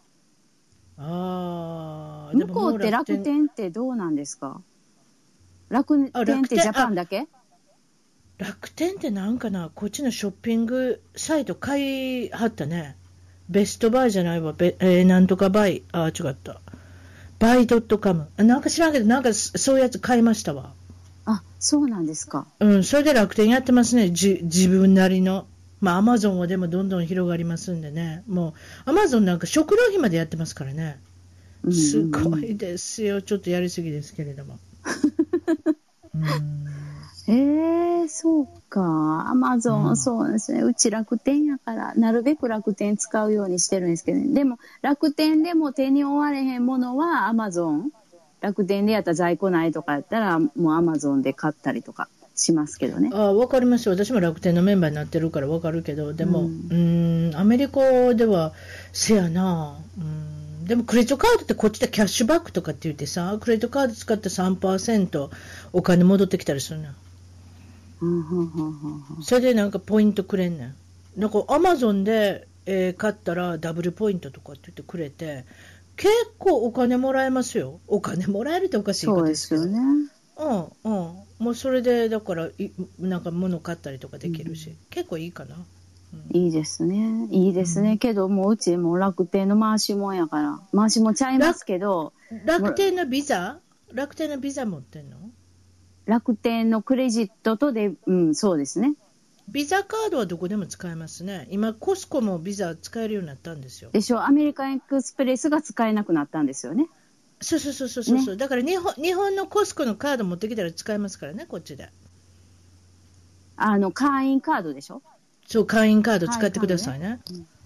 ああ、向こうって楽天ってどうなんですか？楽天ってジャパンだけ？楽天ってなんかな、こっちのショッピングサイト買いはったね。ベストバイじゃないわ、べえー、なんとかバイ、あ、違った。バイドットカム。なんか知らんけど、なんかそういうやつ買いましたわ。あ、そうなんですか。うん、それで楽天やってますね、じ自分なりの。まあ、アマゾンはでもどんどん広がりますんでね。もう、アマゾンなんか食料費までやってますからね。すごいですよ。ちょっとやりすぎですけれども。え (laughs) えー、そうか。アマゾン、そうですね。うち楽天やから、なるべく楽天使うようにしてるんですけどね。でも、楽天でも手に負われへんものはアマゾン。楽天でやったら在庫ないとかやったら、もうアマゾンで買ったりとかしますけどね。あわかります私も楽天のメンバーになってるからわかるけど、でも、うん、ん、アメリカでは、せやな、うんでもクレジットカードってこっちでキャッシュバックとかって言ってさ、クレジットカード使って3%お金戻ってきたりするのそれでなんかポイントくれんねん。なんかアマゾンで、えー買ったらダブルポイントとかって言ってくれて、結構お金もらえますよ。お金もらえるっておかしい言いそう方ですけど。ですよね。うんうん。もうそれで、だからい、なんか物買ったりとかできるし、結構いいかな。いいですね。いいですね。けど、もううちもう楽天の回しもんやから。回しもんちゃいますけど、楽天のビザ？楽天のビザ持ってんの？楽天のクレジットとで、うん、そうですね。ビザカードはどこでも使えますね。今、コスコもビザ使えるようになったんですよ。でしょ、アメリカンエクスプレスが使えなくなったんですよね。そうそうそうそうそう、だから日本日本のコスコのカード持ってきたら使えますからね、こっちで。あの、会員カードでしょ？そう、会員カード使ってくださいね。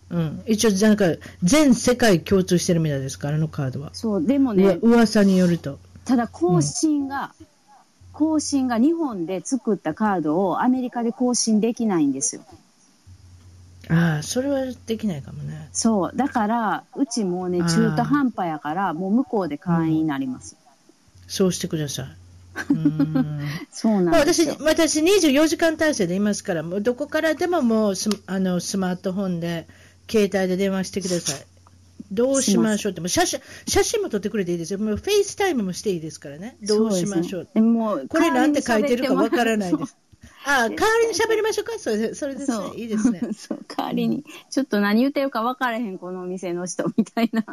うん、一応、なんか全世界共通してるみたいですから、あのカードは。そう、でもね、噂によると。ただ更新が、更新が日本で作ったカードをアメリカで更新できないんですよ。ああ、それはできないかもね。そう。だから、うちもうね、中途半端やから、もう向こうで会員になります。そうしてください。(laughs) そうなんですよ。私、24時間体制でいますから、もうどこからでももうスあのスマートフォンで、携帯で電話してください。どうしましょうって、もう写真写真も撮ってくれていいですよ、もう FaceTime もしていいですからね、どうしましょう。ねでもうこれなんて書いてるかわからないです。ああ、代わりに喋りましょうか、それそれですねいいですね。そう、代わりに、ちょっと何言ってるか分からへん、このお店の人みたいな。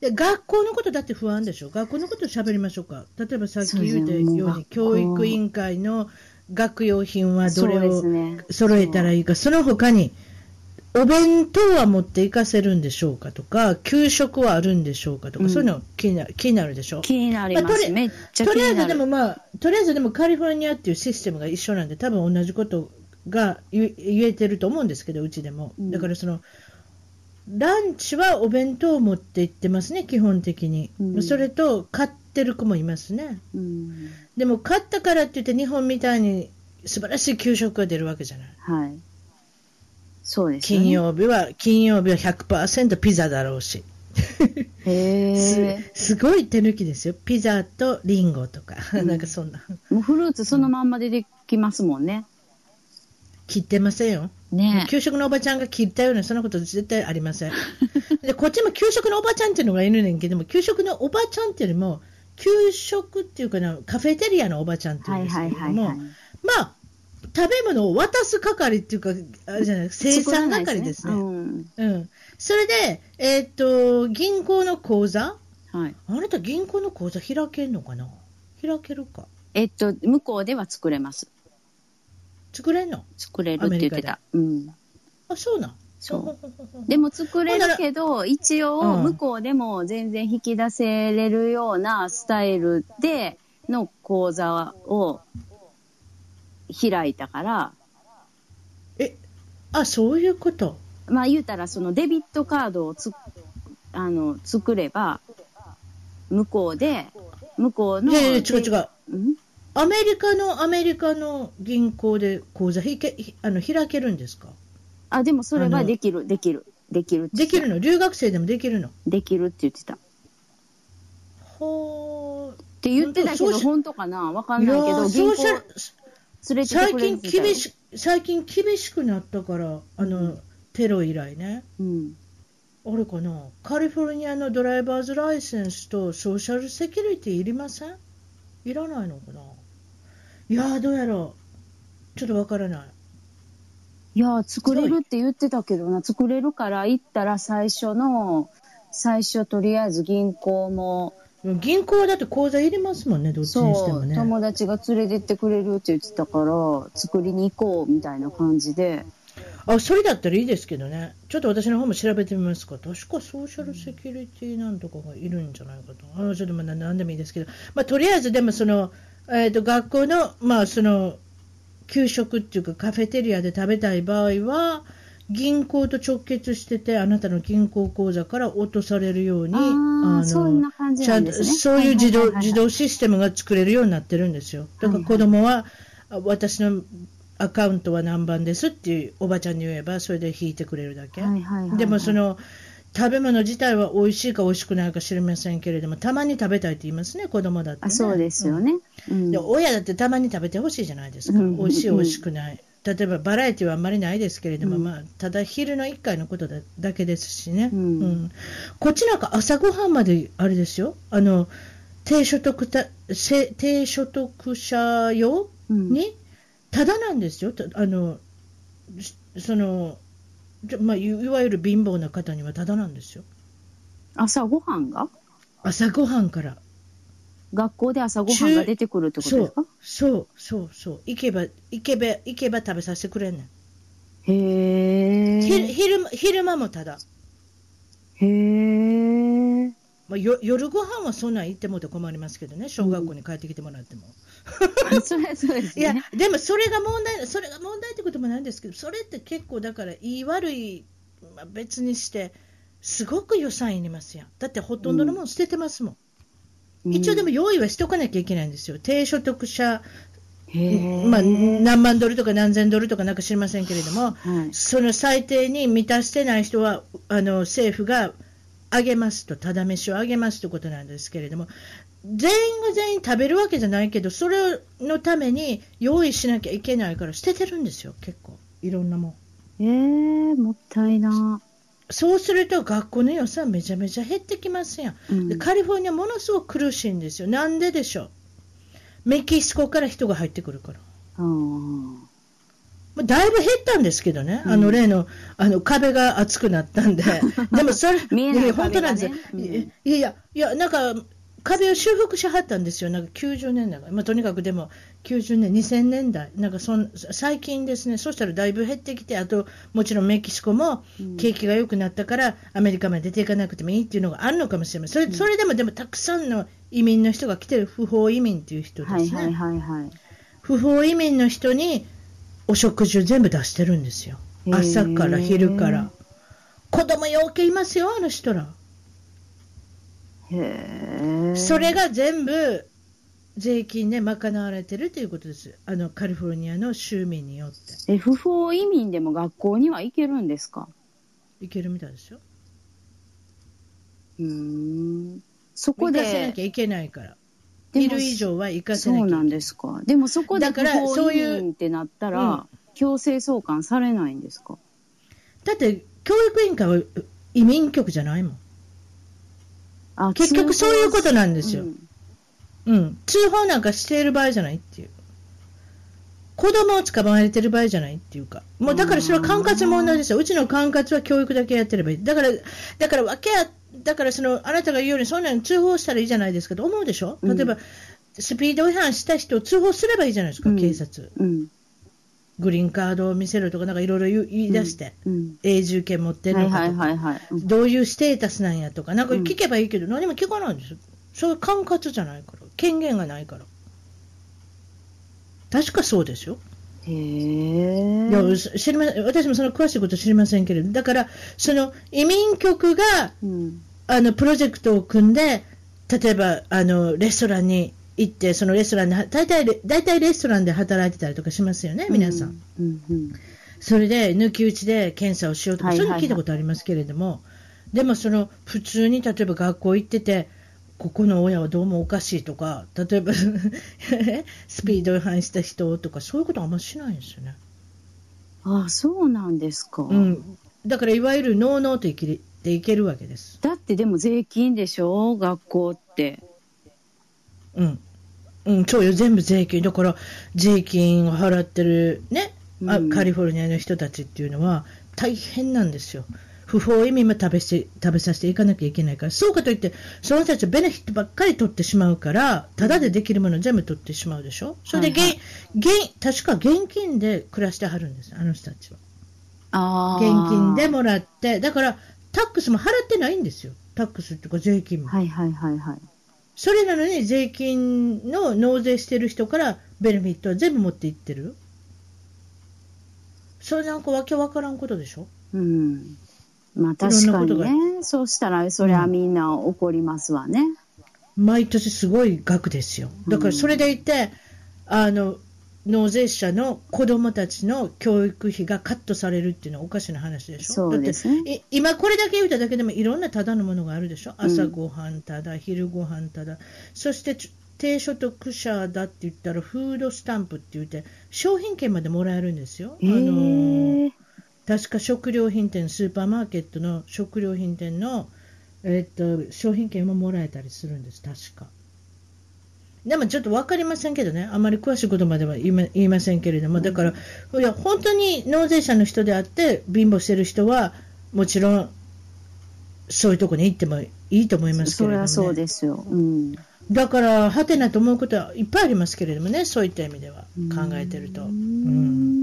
で学校のことだって不安でしょ、学校のこと喋りましょうか、例えばさっき言ったように、そう教育委員会の学用品はどれを揃えたらいいか、その他に、お弁当は持って行かせるんでしょうかとか、給食はあるんでしょうかとか、うんそういうの気になる気になるでしょ？気になります。まあとりあえ。ずでもまあ、とりあえずでもカリフォルニアっていうシステムが一緒なんで、多分同じことが言言えてると思うんですけど、うちでも。うんだからその、ランチはお弁当を持って行ってますね、基本的に。うんそれと、買ってる子もいますね。うん。でも、買ったからって言って、日本みたいに素晴らしい給食が出るわけじゃない。はい。そうですよね。金曜日は、金曜日は100%ピザだろうし。へすえ。すごい手抜きですよ。ピザとリンゴとか、(laughs) なんかそんな。もうフルーツそのまんま出てきますもんね。切ってませんよ。ね給食のおばちゃんが切ったような、そんなこと絶対ありません。(laughs) で、こっちも給食のおばちゃんっていうのがいるねんけども、給食のおばちゃんっていうよりも、給食っていうかな、カフェテリアのおばちゃんっていうんですけれども、はいはいはいはいまあ、食べ物を渡す係っていうか、あれじゃない、生産係ですね。うん。うん。それで、えーっと、銀行の口座？はい。あなた銀行の口座開けんのかな？開けるか。えっと、向こうでは作れます。作れんの？作れるって言ってた。うん。あ、そうなん。そうでも作れるけど、一応うん向こうでも全然引き出せれるようなスタイルでの講座を開いたから、え、あ、そういうこと？まあ言うたらそのデビットカードをつあの作れば、向こうで、向こうの。いやいや、違う違う。うん？アメリカの、アメリカの銀行で口座ひけひあの開けるんですか？あ、でもそれはできる、できる、できるできるの？留学生でもできるの？できるって言ってた。っほて言ってたけど、本当かな？わかーんないけど、銀行そうし連れて最近厳し、最近厳しくなったから、あの、テロ以来ね。うん。あれかな？カリフォルニアのドライバーズライセンスとソーシャルセキュリティいりません？いらないのかな？いやー、どうやろう？ちょっとわからない。いやー、作れるって言ってたけどな、作れるから行ったら最初の、最初とりあえず銀行も、銀行はだって口座いりますもんね、どっちにしてもね。友達が連れてってくれるって言ってたから、作りに行こうみたいな感じで、あ、それだったらいいですけどね。ちょっと私の方も調べてみますか。確かソーシャルセキュリティなんとかがいるんじゃないかと。あのちょっとまあななんでもいいですけど、まあ、とりあえずでもその、えー、と学校の、まあ、その給食っていうかカフェテリアで食べたい場合は、銀行と直結してて、あなたの銀行口座から落とされるように、あそんな感じちゃんとなんですねそういう自動,、はいはいはいはい自動システムが作れるようになってるんですよ。だから子供は、あ私のアカウントは何番ですっていうおばちゃんに言えば、それで引いてくれるだけ。はいはいはいはいでもその食べ物自体は美味しいか美味しくないか知りませんけれども、たまに食べたいって言いますね、子供だって、ね、あそうですよね、うんで。親だってたまに食べてほしいじゃないですか。うん美味しい、美味しくない。例えばバラエティはあんまりないですけれども、うん。まあ、ただ昼の1回のことだだけですしね、うん。こっちなんか朝ごはんまであれですよ、あの低所得たせ低所得者用うん。にただなんですよ、たあのしそのまあ、いいわゆる貧乏な方にはただなんですよ、朝ごはんが？朝ごはんから。学校で朝ごはんが出てくるってことそうですか？そうそうそう行けば行けば行けば食べさせてくれんねん。へ昼え。昼間昼間もただ、へえ。まあ、よ夜ご飯はそんなん行ってもって困りますけどね、小学校に帰ってきてもらっても。それそうですいやね。、でもそれが問題、それが問題ってこともないんですけど、それって結構だから、いい悪い、まあ、別にして、すごく予算いりますやん。だってほとんどのもの捨ててますもん。一応でも用意はしておかなきゃいけないんですよ。低所得者。まあ、何万ドルとか何千ドルとかなんか知りませんけれども、はい。その最低に満たしてない人は、あの政府があげますと、ただ飯をあげますということなんですけれども、全員が全員食べるわけじゃないけど、それのために用意しなきゃいけないから、捨ててるんですよ、結構、いろんなもん。ええ、もったいな。そうすると、学校の予算めちゃめちゃ減ってきますやん。うんでカリフォルニア、ものすごく苦しいんですよ。なんででしょう？メキシコから人が入ってくるから。あーまあだいぶ減ったんですけどね、うんあの例のあの壁が厚くなったんで、(laughs) でもそれ、本当なんですよ、いやいや、いや、なんか壁を修復しはったんですよ、なんか90年代、まあ、とにかくでも90年、2000年代、なんかそん最近ですね、そしたらだいぶ減ってきて、あともちろんメキシコもうん。景気が良くなったから、アメリカまで出ていかなくてもいいっていうのがあるのかもしれません、それそれでもでもたくさんの移民の人が来てる、不法移民っていう人ですね。不法移民の人にお食事を全部出してるんですよ。朝から昼から。子供ようけいますよ、あの人ら。へえ。それが全部税金で賄われてるということです。あのカリフォルニアの州民によって。え、不法移民でも学校には行けるんですか？いけるみたいですよ。うーん。そこ行かせなで、きゃいけないから。いる以上は行かせなきゃいけない。そうなんですか？でもそこで不だから法移そういう民ってなったら、強制送還されないんですか？だって、教育委員会は移民局じゃないもん。あ結局そういうことなんですようんうん、通報なんかしている場合じゃないっていう。子供を捕まえてる場合じゃないっていうか。もうだからそれは管轄の問題ですよ。うちの管轄は教育だけやってればいい。だから、だからわけや、だからその、あなたが言うようにそんなに通報したらいいじゃないですかと思うでしょ？うん例えば、スピード違反した人を通報すればいいじゃないですか、うん警察。うん。グリーンカードを見せろとかなんかいろいろ言い出して、うん。永住権持ってるのかとか、どういうステータスなんやとか、なんか聞けばいいけど、何も聞かないんですよ。そういう管轄じゃないから、権限がないから。確かそうですよ。へえ。いや知りま私もその詳しいこと知りませんけれど、だから、その移民局がうん。あのプロジェクトを組んで、例えばあのレストランに行って、そのレストランで、大体レ大体レストランで働いてたりとかしますよね、皆さん。うん。うん。それで抜き打ちで検査をしようとか、はいはいはいそういうの聞いたことありますけれども、でもその普通に例えば学校行ってて、ここの親はどうもおかしいとか、例えば (laughs) スピード違反した人とか、そういうことはあんましないんですよね。あ、そうなんですか。うん、だからいわゆるノーノーと生きていけるわけです。だってでも税金でしょ学校って。うんうん、そうよ、全部税金。だから、税金を払ってるね、あうんカリフォルニアの人たちっていうのは大変なんですよ。不法移民も食べして食べさせていかなきゃいけないから、そうかといって、その人たちはベネフィットばっかり取ってしまうから、ただでできるもの全部取ってしまうでしょ。それで、はい現現確か現金で暮らしてはるんです、あの人たちは。ああ。現金でもらって、だから、タックスも払ってないんですよ。タックスっていうか税金も。はいはいはいはい。それなのに税金の納税してる人からベネフィットは全部持っていってる？それなんかわけわからんことでしょ？うん。まあ確かにね。そうしたら、それはみんな怒りますわね。毎年すごい額ですよ。だからそれでいて、あの、納税者の子供たちの教育費がカットされるっていうのはおかしな話でしょ？そうですねだってい今これだけ言うただけでもいろんなただのものがあるでしょ？朝ごはんただ、昼ごはんただ。そしてち低所得者だって言ったらフードスタンプって言って商品券までもらえるんですよ。えあのー、確か食料品店、スーパーマーケットの食料品店の、えっと、商品券ももらえたりするんです、確か。でもちょっと分かりませんけどね、あまり詳しいことまでは言いませんけれども、だから、いや本当に納税者の人であって、貧乏してる人は、もちろん、そういうとこに行ってもいいと思いますけれども、ね、それはそうですよ。うん。だから、はてなと思うことはいっぱいありますけれどもね、そういった意味では、考えてると。うん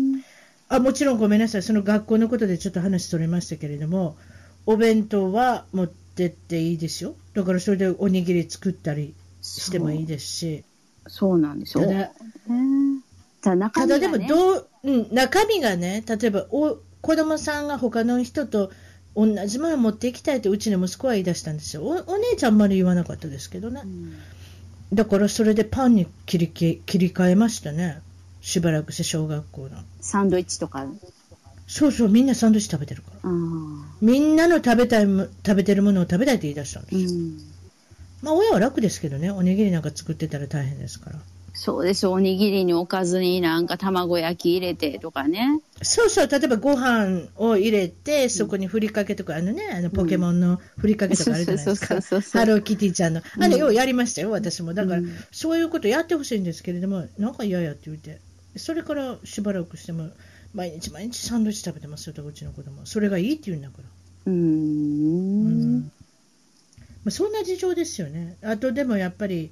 あもちろんごめんなさい、その学校のことでちょっと話それましたけれども、お弁当は持ってっていいですよ。だからそれでおにぎり作ったりしてもいいですし、そうなんですよ。ただねただ中た身が、ね、だでもどう、うん、中身がね、例えばお子供さんが他の人と同じものを持っていきたいとうちの息子は言い出したんですよ。おお姉ちゃんあんまり言わなかったですけどね。うんだからそれでパンに切り切切り替えましたね。しばらくして小学校の。サンドイッチとか。そうそう、みんなサンドイッチ食べてるから。あみんなの食べたいも、食べてるものを食べたいって言い出したんですよ。ーうん。まあ、親は楽ですけどね、おにぎりなんか作ってたら大変ですから。そうですよ。おにぎりにおかずになんか卵焼き入れてとかね。そうそう、例えばご飯を入れて、そこにふりかけとか、あのね、あのポケモンのふりかけとかあるじゃないですか。ハローキティちゃんの。あれ、ようやりましたよ、私も。だから、うんそういうことやってほしいんですけれども、なんか嫌やって言って。それからしばらくしても、毎日毎日サンドイッチ食べてますよ、うちの子供。それがいいって言うんだから。うーん。まあ、そんな事情ですよね。あとでもやっぱり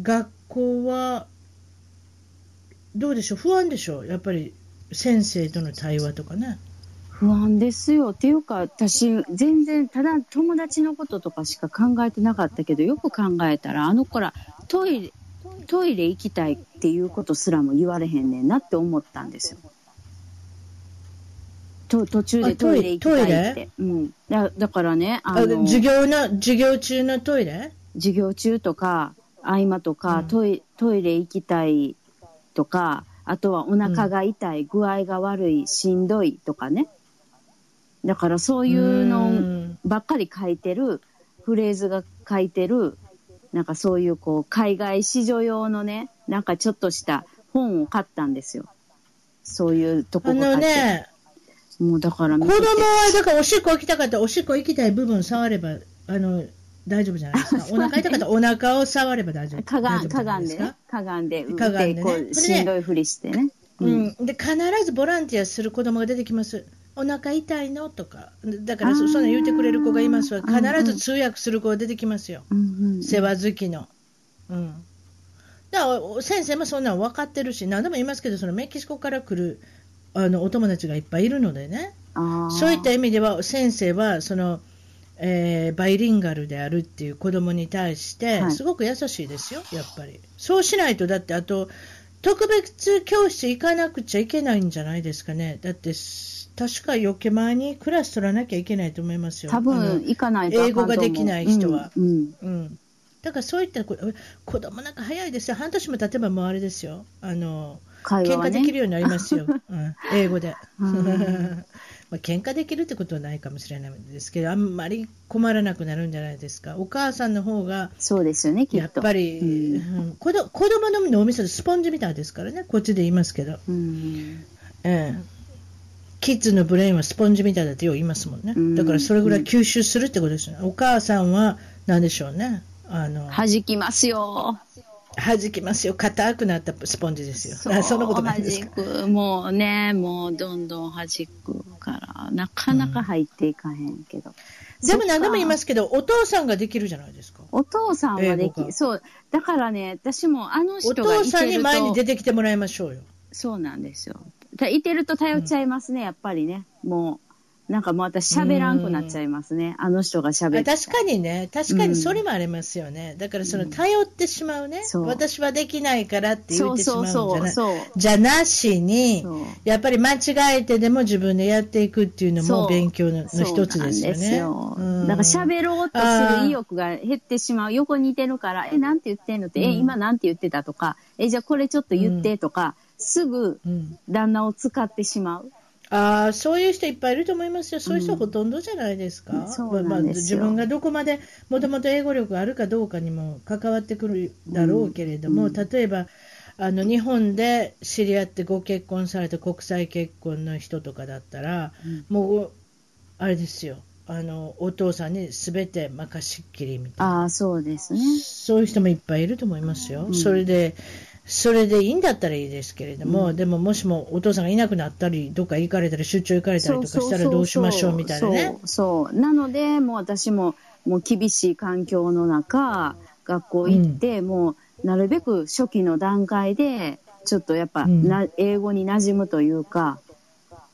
学校はどうでしょう、不安でしょう、やっぱり先生との対話とかね。不安ですよ。っていうか、私、全然、ただ友達のこととかしか考えてなかったけど、よく考えたら、あの子ら、トイレ、トイレ行きたいっていうことすらも言われへんねんなって思ったんですよ。と途中であトイレ行きたいって。うん。だだからね、ああの、授業の授業中のトイレ？授業中とか、合間とか、うんトイ、トイレ行きたいとか、あとはお腹が痛い、具合が悪い、しんどいとかね。だからそういうのんばっかり書いてる、フレーズが書いてる、なんかそういうこう、海外市場用のね、なんかちょっとした本を買ったんですよ。そういうとこあが書いてのね、もうだから見子供はだからおしっこ行きたかったらおしっこ行きたい部分触ればあの大丈夫じゃないですか。お腹痛かったらお腹を触れば大丈夫。かがん、かがんですね。かがんで、かがんでねしんどいふりしてね。うん、で必ずボランティアする子供が出てきます。お腹痛いの？とか、だからそそんな言ってくれる子がいますわ。必ず通訳する子が出てきますよ。うんうん世話好きの。うん。だからお先生もそんなん分かってるし、何でも言いますけど、そのメキシコから来るあのお友達がいっぱいいるのでね、そういった意味では先生はその、えーバイリンガルであるっていう子供に対してはい。すごく優しいですよ、やっぱり。そうしないと、だってあと、特別教室行かなくちゃいけないんじゃないですかね。だって、す確か余計前にクラス取らなきゃいけないと思いますよ。多分行かない英語ができない人は。うんうん。うん、だからそういったこ子供なんか早いですよ、半年も経てばもうあれですよ、あの喧会話はね。嘩できるようになりますよ、(laughs) うん、英語で。うん (laughs) まあ喧嘩できるってことはないかもしれないですけど、あんまり困らなくなるんじゃないですか。お母さんの方がそうですよね。やっぱり、うんうん子ど子供の脳みそでスポンジみたいですからね、こっちで言いますけど、うんええキッズのブレインはスポンジみたいだってよう言いますもんねうん。だからそれぐらい吸収するってことですよね。お母さんは何でしょうね。あの弾きますよ。弾きますよ。硬くなったスポンジですよ。そそんなことないですか？弾く。もうね、もうどんどん弾くから、なかなか入っていかへんけど。でも何でも言いますけど、お父さんができるじゃないですか。お父さんはでき、そう。だからね、私もあのお人がい父さんに前に出、てきてもらいましょうよ。そうなんですよ。たいてると頼っちゃいますね、やっぱりね。もう、なんかもう私喋らんくなっちゃいますね。あの人が喋って。あ確かにね、確かにそれもありますよね。だからその頼ってしまうね、そう私はできないからって言ってしまうんじゃそうない。そう。じゃなしにやっぱり間違えてでも自分でやっていくっていうのも勉強のの一つですよね。そうなんですようんだから喋ろうとする意欲が減ってしまう。横にいてるから、え、なんて言ってんのって、え、うん今なんて言ってたとか、え、じゃあこれちょっと言ってとか、すぐうん旦那を使ってしまう。ああ、そういう人いっぱいいると思いますよ。そういう人はほとんどじゃないですか。ま自分がどこまでもともと英語力があるかどうかにも関わってくるだろうけれども、うん例えば、あの日本で知り合ってご結婚された国際結婚の人とかだったら、もう、あれですよ。あのお父さんにすべて任しっきりみたいなああ、そうですね。そういう人もいっぱいいると思いますよ、うんそれで、それでいいんだったらいいですけれども、でももしもお父さんがいなくなったり、どっか行かれたり、出張行かれたりとかしたらどうしましょうみたいなね。そうそう。なので、もう私も、もう厳しい環境の中、学校行って、もう、なるべく初期の段階で、ちょっとやっぱ、うんな英語に馴染むというか、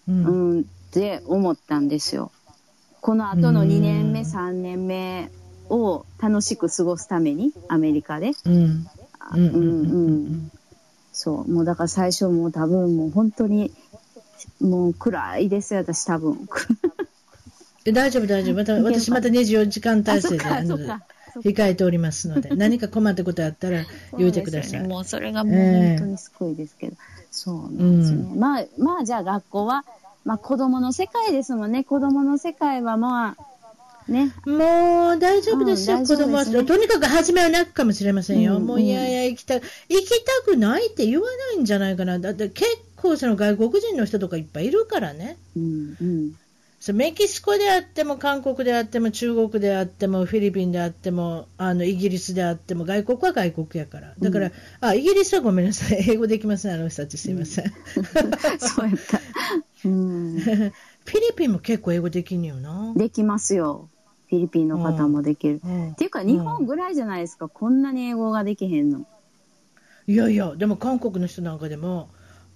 うんうん、って思ったんですよ。この後のうん2年目、3年目を楽しく過ごすために、アメリカで。うんうんうんそう。もうだから最初もう多分もう本当に、もう暗いですよ、私多分。(laughs) え大丈夫、大丈夫、また私また24時間体制でああの控えておりますので、(laughs) 何か困ったことあったら言うてください。そうねもうそれがもう本当に救いですけど。そうなんですね。まあ、まあじゃあ学校は、まあ子供の世界ですもんね。子供の世界はまあ、ね。もう大丈夫ですよ、うん子供は、とにかく初めは泣くかもしれませんよ、うんもういやいや、行きた行きたくないって言わないんじゃないかな、だって結構その外国人の人とかいっぱいいるからね、うん、うん。そうメキシコであっても、韓国であっても、中国であっても、フィリピンであっても、あのイギリスであっても、外国は外国やから、だから、うんあイギリスはごめんなさい、英語できません、あの人たち、すいません。(laughs) そうやった。うん。(laughs) フィリピンも結構英語できんよな。できますよ。フィリピンの方もできる。うんっていうか、日本ぐらいじゃないですか？こんなに英語ができへんの。いやいや、でも韓国の人なんかでも、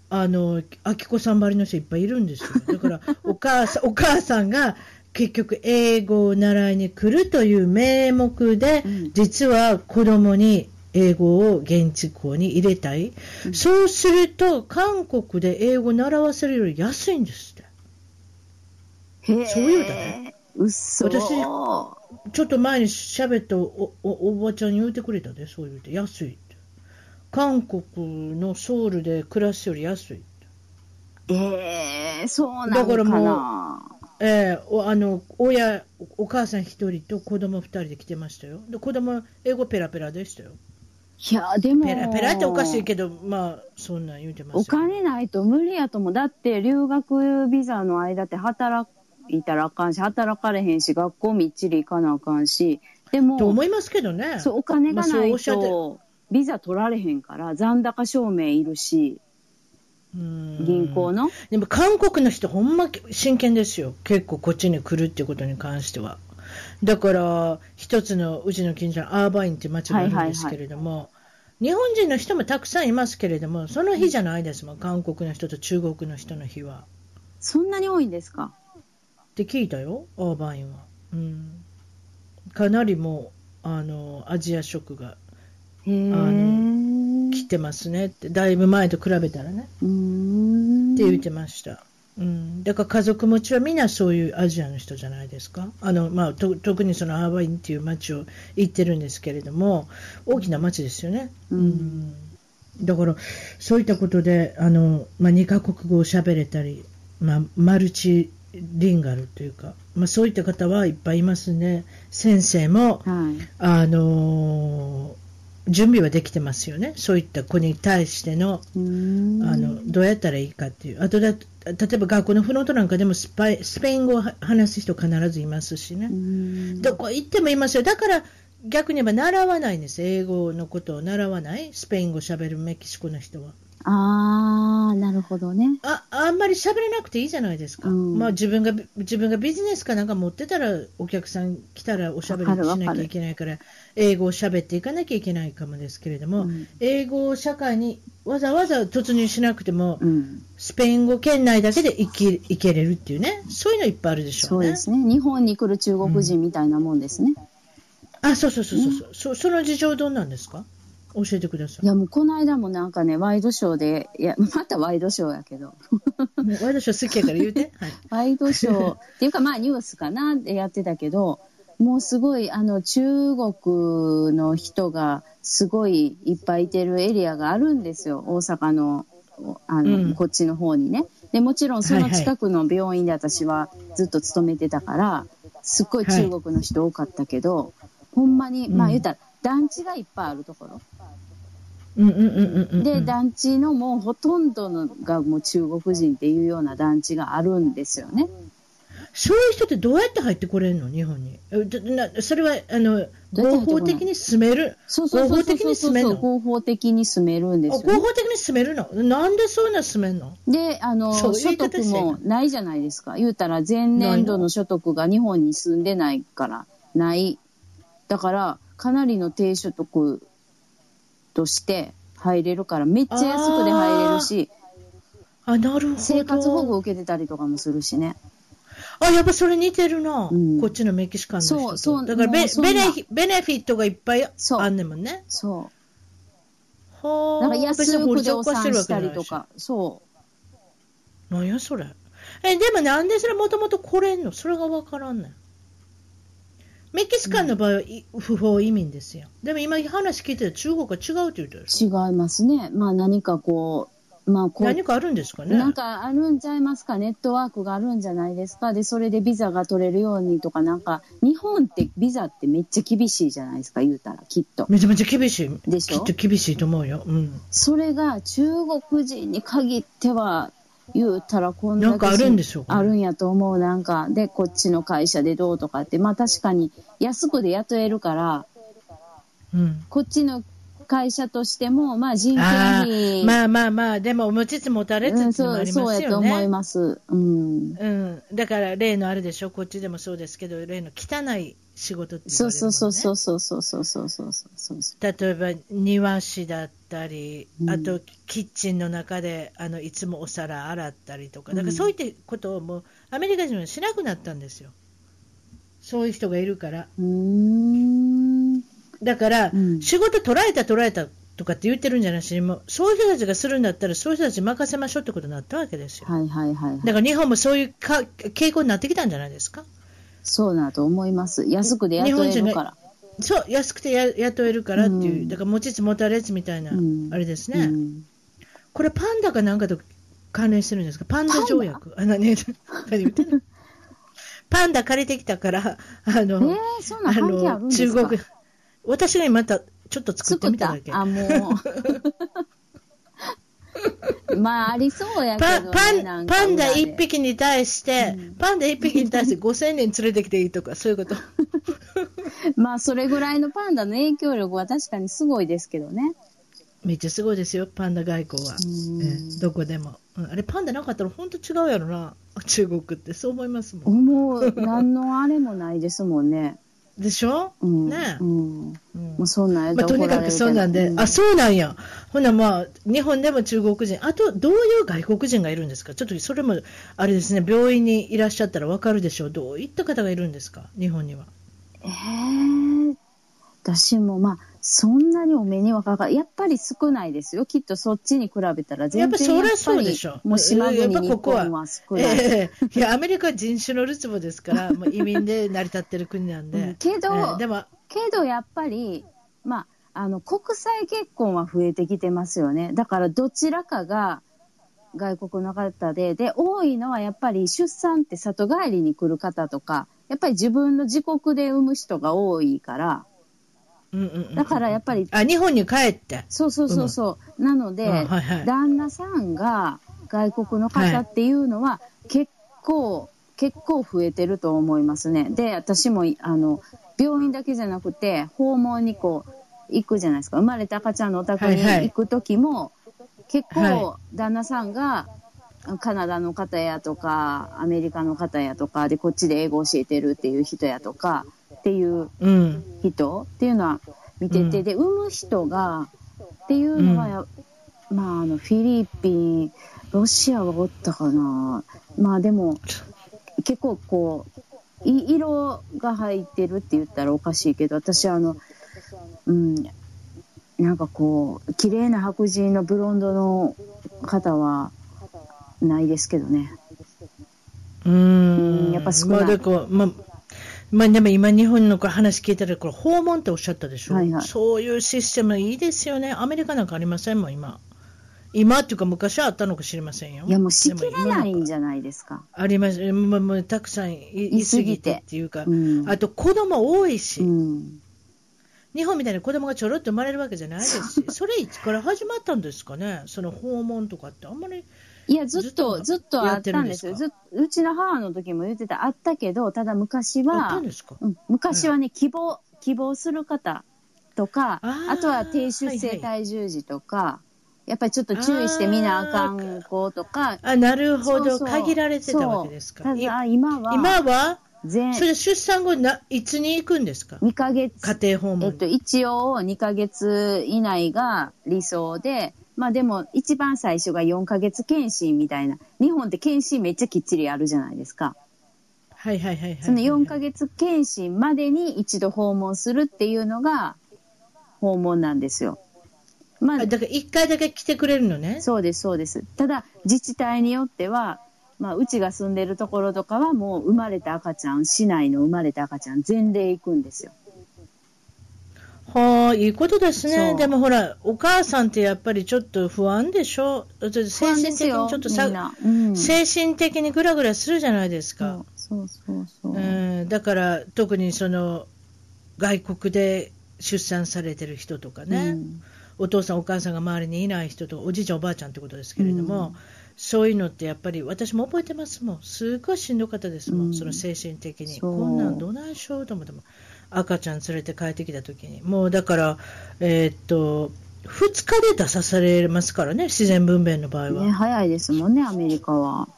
あの、あきこさんばりの人いっぱいいるんですよ。(laughs) だから、お母さん、お母さんが結局英語を習いに来るという名目で、うん実は子供に英語を現地校に入れたい。うんそうすると、韓国で英語を習わせるより安いんですって。へえ。そういうだね。うっそ。私ちょっと前に喋ったおおおばちゃんに言うてくれたで、そう言うて、安いって。韓国のソウルで暮らすより安い。ええそうなのかだからな。えーおあの親、お母さん一人と子供二人で来てましたよ。で子供英語ペラペラでしたよ。いや、でも。ペラペラっておかしいけど、まあ、そんなん言うてますよ。お金ないと無理やと思う。だって、留学ビザの間って働いたらあかんし、働かれへんし、学校みっちり行かなあかんし。でも、と思いますけどね。そう、お金がないと、ビザ取られへんから、残高証明いるし、うん銀行の？でも韓国の人、ほんま真剣ですよ、結構こっちに来るっていうことに関しては。だから、一つのうちの近所のアーバインっていう町があるんですけれども、日本人の人もたくさんいますけれども、その日じゃないですもん、韓国の人と中国の人の日は。そんなに多いんですか？って聞いたよ、アーバインは。うん、かなりもうあのアジア色が。あう来てますねって、だいぶ前と比べたらね。って言ってました。うん、だから家族持ちはみんなそういうアジアの人じゃないですか。あの、まあ、と特にそのアーバインっていう町を行ってるんですけれども、大きな町ですよね。うんだから、そういったことで、あの、まあ、2カ国語を喋れたり、まあ、マルチリンガルというか、まあ、そういった方はいっぱいいますね。先生も、はい。あの準備はできてますよね。そういった子に対しての、あのどうやったらいいかっていう、あとだ例えば学校のフロントなんかでもスパイスペイン語をは話す人必ずいますしねどこ行ってもいますよ、だから逆に言えば習わないんです、英語のことを習わない、スペイン語を喋るメキシコの人は。あー、なるほどね。ああんまり喋れなくていいじゃないですか、うんまあ、自分が自分がビジネスかなんか持ってたら、お客さん来たらおしゃべりしなきゃいけないから、英語を喋っていかなきゃいけないかもですけれども、うん英語を社会にわざわざ突入しなくても、うん。スペイン語圏内だけで生き生けれるっていうね、そういうのいっぱいあるでしょね。そううですね。日本に来る中国人みたいなもんですね。あ、そうそうそうそうそう、そ。その事情どうなんですか？教えてください。いや、もうこの間もなんかね、ワイドショーで、いや、(laughs) またワイドショーやけど、ワイドショー好きやから言うて。(laughs) はい。ワイドショーっていうかまあニュースかなでやってたけど、もうすごい、あの、中国の人がすごいいっぱいいてるエリアがあるんですよ。大阪のあの、うんこっちの方にね。で、もちろんその近くの病院で私はずっと勤めてたから、すっごい中国の人多かったけど、ほんまに、まあうん言ったら、団地がいっぱいあるところ。で、団地のもうほとんどのがもう中国人っていうような団地があるんですよね。そういう人ってどうやって入ってこれるの？日本に。それは、あの、合法的に住める？合法的に住めんの？合法的に住めるんであすよ、ね。合法的に住めるの？なんでそういうの住めんの？で、あの、そういう言所得もないじゃないですか。言うたら前年度の所得が日本に住んでないから、ない。だから、かなりの低所得として入れるから、めっちゃ安くで入れるし、あ、なるほど。生活保護受けてたりとかもするしね。あ、やっぱそれ似てるな。うんこっちのメキシカンの人と。そうそうだからベベネフィベネフィットがいっぱいあんねんもんね。そはう。だから安く量産別にしたりとか。そなんやそれ。え、でもなんでそれもともと来れんの？それがわからんねん。メキシカンの場合は、い不法移民ですよ。でも今話聞いてたら中国は違うって言うてるでしょう。違いますね。まあ何かこう、まあこう、何かあるんですかねなんかあるんちゃいますか、ネットワークがあるんじゃないですか、でそれでビザが取れるようにとか、なんか、日本ってビザってめっちゃ厳しいじゃないですか、言うたら、きっと。めちゃめちゃ厳しい。でしょ？きっと厳しいと思うよ。うん。それが中国人に限っては、言うたらこんだけなんかあるんでしょうかあるんやと思う、なんか、で、こっちの会社でどうとかって、まあ確かに安くで雇えるから、うん。こっちの会社としても、まあ人件あ費、あ、まあまあまあ、でも持ちつ持たれつうん、っていうのもあそうそうりますよやと思いね。ます。うん。うん。だから例のあるでしょ、こっちでもそうですけど、例の汚い仕事って言われるもん、ね。そうそうそうそうそうそうそうそうそう。例えば庭師だったり、うんあとキッチンの中であのいつもお皿洗ったりとか、だからうんそういったことをもうアメリカ人はしなくなったんですよ、そういう人がいるから。だから、うん仕事取られた、取られたとかって言ってるんじゃなしにもうそういう人たちがするんだったら、そういう人たちに任せましょうってことになったわけですよ。はいはいはい、はい。だから日本もそういうか傾向になってきたんじゃないですか？そうなと思います。安くで雇えるから。そう、安くてや雇えるからっていう、うん。だから持ちつ持たれつみたいな、うん。あれですね。うん。これパンダかなんかと関連してるんですか？パンダ条約？あ、の (laughs) パンダ借りてきたから、あの、あるんですか？中国、私が今またちょっと作ってみただけ。あ、もう。(laughs) (laughs) まあ、ありそうやけど、ね。パパンパンダ裏で1匹に対して、うんパンダ1匹に対して5000人連れてきていいとか、そういうこと。(laughs) まあ、それぐらいのパンダの影響力は確かにすごいですけどね。めっちゃすごいですよ、パンダ外交は。うんええどこでも、うんあれ、パンダなかったら本当違うやろな、中国って、そう思いますもん。思う、何のあれもないですもんね。でしょ、うん。ねうん。うんもうそんなんやまあ、とにかくそうなんで、あ、そうなんや。ほな、まあ、日本でも中国人、あと、どういう外国人がいるんですか？ちょっとそれも、あれですね、病院にいらっしゃったらわかるでしょう。どういった方がいるんですか？日本には。えー、私もまあ、そんなにお目にはかかやっぱり少ないですよ。きっとそっちに比べたらや全然っぱそりゃやっぱそうでしょり、もう島国やっぱ日ここは本は少ない。ええいや、アメリカは人種のるつぼですから、もう移民で成り立ってる国なんで。うんけどええでも、けどやっぱり、まあ、あの、国際結婚は増えてきてますよね。だからどちらかが外国の方で、で、多いのはやっぱり出産って里帰りに来る方とか、やっぱり自分の自国で産む人が多いから、うんうんうんだからやっぱり、あ、日本に帰って。そうそうそうそう。なので、あはいはい旦那さんが外国の方っていうのは結構、結構増えてると思いますね。で、私も、あの、病院だけじゃなくて、訪問にこう、行くじゃないですか。生まれた赤ちゃんのお宅に行く時も、結構は、旦那さんが、カナダの方やとか、アメリカの方やとか、で、こっちで英語教えてるっていう人やとか、っていううん。人っていうのは見てて、うんで、産む人が、っていうのはや、まあ、あの、フィリピン、ロシアはおったかな。まあでも、結構こう、い色が入ってるって言ったらおかしいけど、私あの、うん、なんかこう、綺麗な白人のブロンドの方は、ないですけどね。うーん。やっぱ少ないまあ、でこうまあ、まあ、でも今日本の話聞いたら、これ訪問っておっしゃったでしょ、はいはいそういうシステムいいですよね。アメリカなんかありません？もん、今。今っていうか昔はあったのか知りませんよ。いや、もうしきれないんじゃゃないですか。あります。もうもうたくさんいいすぎてっていうか、うん。あと子供多いし、うん。日本みたいに子供がちょろっと生まれるわけじゃないですし、(laughs) それいつから始まったんですかね、その訪問とかってあんまり。いや、ずっと、ずずっとあったんですよ。ずっうちの母の時も言ってた、あったけど、ただ昔あったはん、ですか？うん、昔はね、希望、希望する方とか、あとは低出生体重児とか、やっぱりちょっと注意して見なあかん子とか、あ、なるほど。そうそう限られてたわけですか。ただ、今は、今は、全それで出産後な、いつに行くんですか？2ヶ月、家庭訪問。えっと、一応2ヶ月以内が理想で、まあでも一番最初が4ヶ月検診みたいな。日本って検診めっちゃきっちりあるじゃないですか。はいはいはいはい。その4ヶ月検診までに一度訪問するっていうのが訪問なんですよ。まああ、だから一回だけ来てくれるのね？そうです、そうです。ただ、自治体によっては、まあ、うちが住んでるところとかはもう生まれた赤ちゃん、市内の生まれた赤ちゃん全例行くんですよ。はあ、いいことです。ね。でもほら、お母さんってやっぱりちょっと不安でしょ？精神的にちょっとさうん、精神的にぐらぐらするじゃないですか。そうそうそう。う。ん、だから特にその外国で出産されてる人とかね、うん。お父さんお母さんが周りにいない人とおじいちゃんおばあちゃんってことですけれども、うんそういうのってやっぱり私も覚えてますもん。すごいしんどかったですもん、うん。その精神的に。こんなんどないしようと思っても赤ちゃん連れて帰ってきた時に。もうだからえーっと2日で出さされますからね自然分娩の場合は、ね、早いですもんね、アメリカは。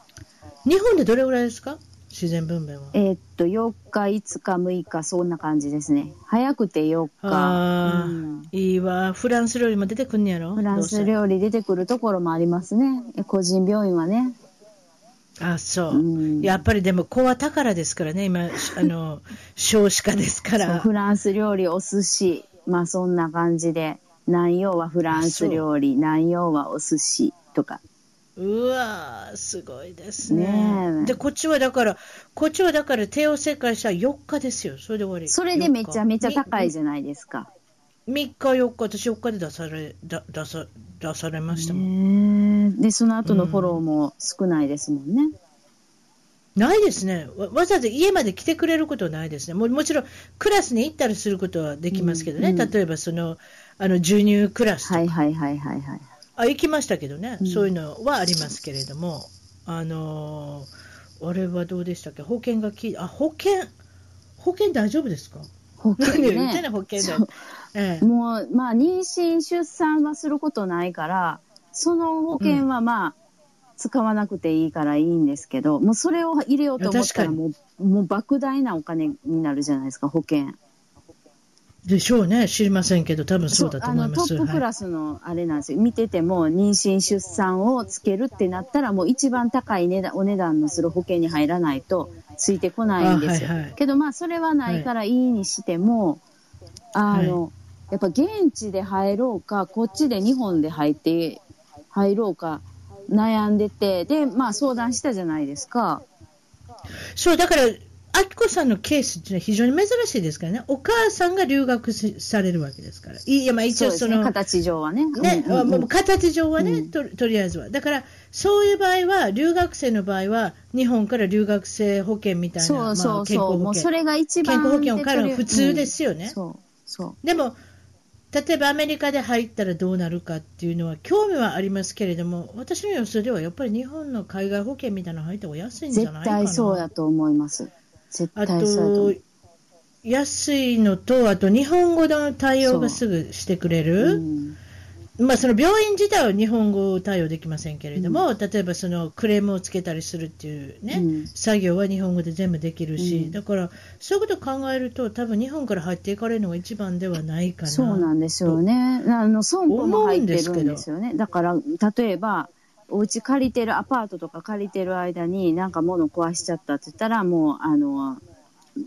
日本でどれぐらいですか？自然分娩は？えーっと、4日、5日、6日、そんな感じですね。早くて4日。うんいいわフランス料理も出てくんねやろ？フランス料理出てくるところもありますね。え個人病院はね。せあそう、うんやっぱりでも子は宝ですからね今あの (laughs) 少子化ですからフランス料理、お寿司。まあそんな感じで。南洋はフランス料理、南洋はお寿司とか。うわーすごいですね。ねえ。でこっちはだからこっちはだから帝王切開したら4日ですよ。それで終わり。それでめちゃめちゃ高いじゃないですか。3日4日私4日で出されだ出さ出されましたもん、で、その後のフォローも少ないですもんね。ないですね。わわざわざ家まで来てくれることはないですね。ももちろんクラスに行ったりすることはできますけどね、うんうん。例えばそのあの授乳クラスとか、はいはいはいはいはい。あ行きましたけどね、うん。そういうのはありますけれども、あのーあれはどうでしたっけ、保険がきあ保険、保険大丈夫ですか、保険ね。の、。保険。ええ。もう、まあ、妊娠、出産はすることないから、その保険はまあ、使わなくていいからいいんですけど、もうそれを入れようと思ったら、もう、もう莫大なお金になるじゃないですか、保険。でしょうね、知りませんけど、多分そうだと思います。トップクラスのあれなんですよ。見てても、妊娠、出産をつけるってなったら、もう一番高い値段、お値段のする保険に入らないと、ついてこないんですよ。あはいはいけど、まあ、それはないからいいにしても、あの、やっぱ現地で入ろうか、こっちで日本で入って、入ろうか、悩んでて、で、まあ相談したじゃないですか。そう、だから、あきこさんのケースっていうのは非常に珍しいですからね、お母さんが留学しされるわけですから、いやまあ、一応その、形上はね。ね、うんうん形上はね、うんととりあえずは。だから、そういう場合は、留学生の場合は、日本から留学生保険みたいな、健康保険うそ。れが一番健康保険を買うのは普通ですよねうんそう、そう。でも、例えばアメリカで入ったらどうなるかっていうのは、興味はありますけれども、私の予想では、やっぱり日本の海外保険みたいなの入った方が安いんじゃ絶ないかな。対そうやと思います。絶あ対そうやと安いのと、あと日本語の対応がすぐしてくれる？うんまあ、その病院自体は日本語対応できませんけれども、例えばそのクレームをつけたりするっていうね、うん作業は日本語で全部できるし、うんだからそういうことを考えると、多分日本から入っていかれるのが一番ではないかな。そうなんですよね。あの、損保も入ってるん思うんでですよね。だから、例えば、お家借りてる、アパートとか借りてる間に、なんか物壊しちゃったって言ったら、もう、あの、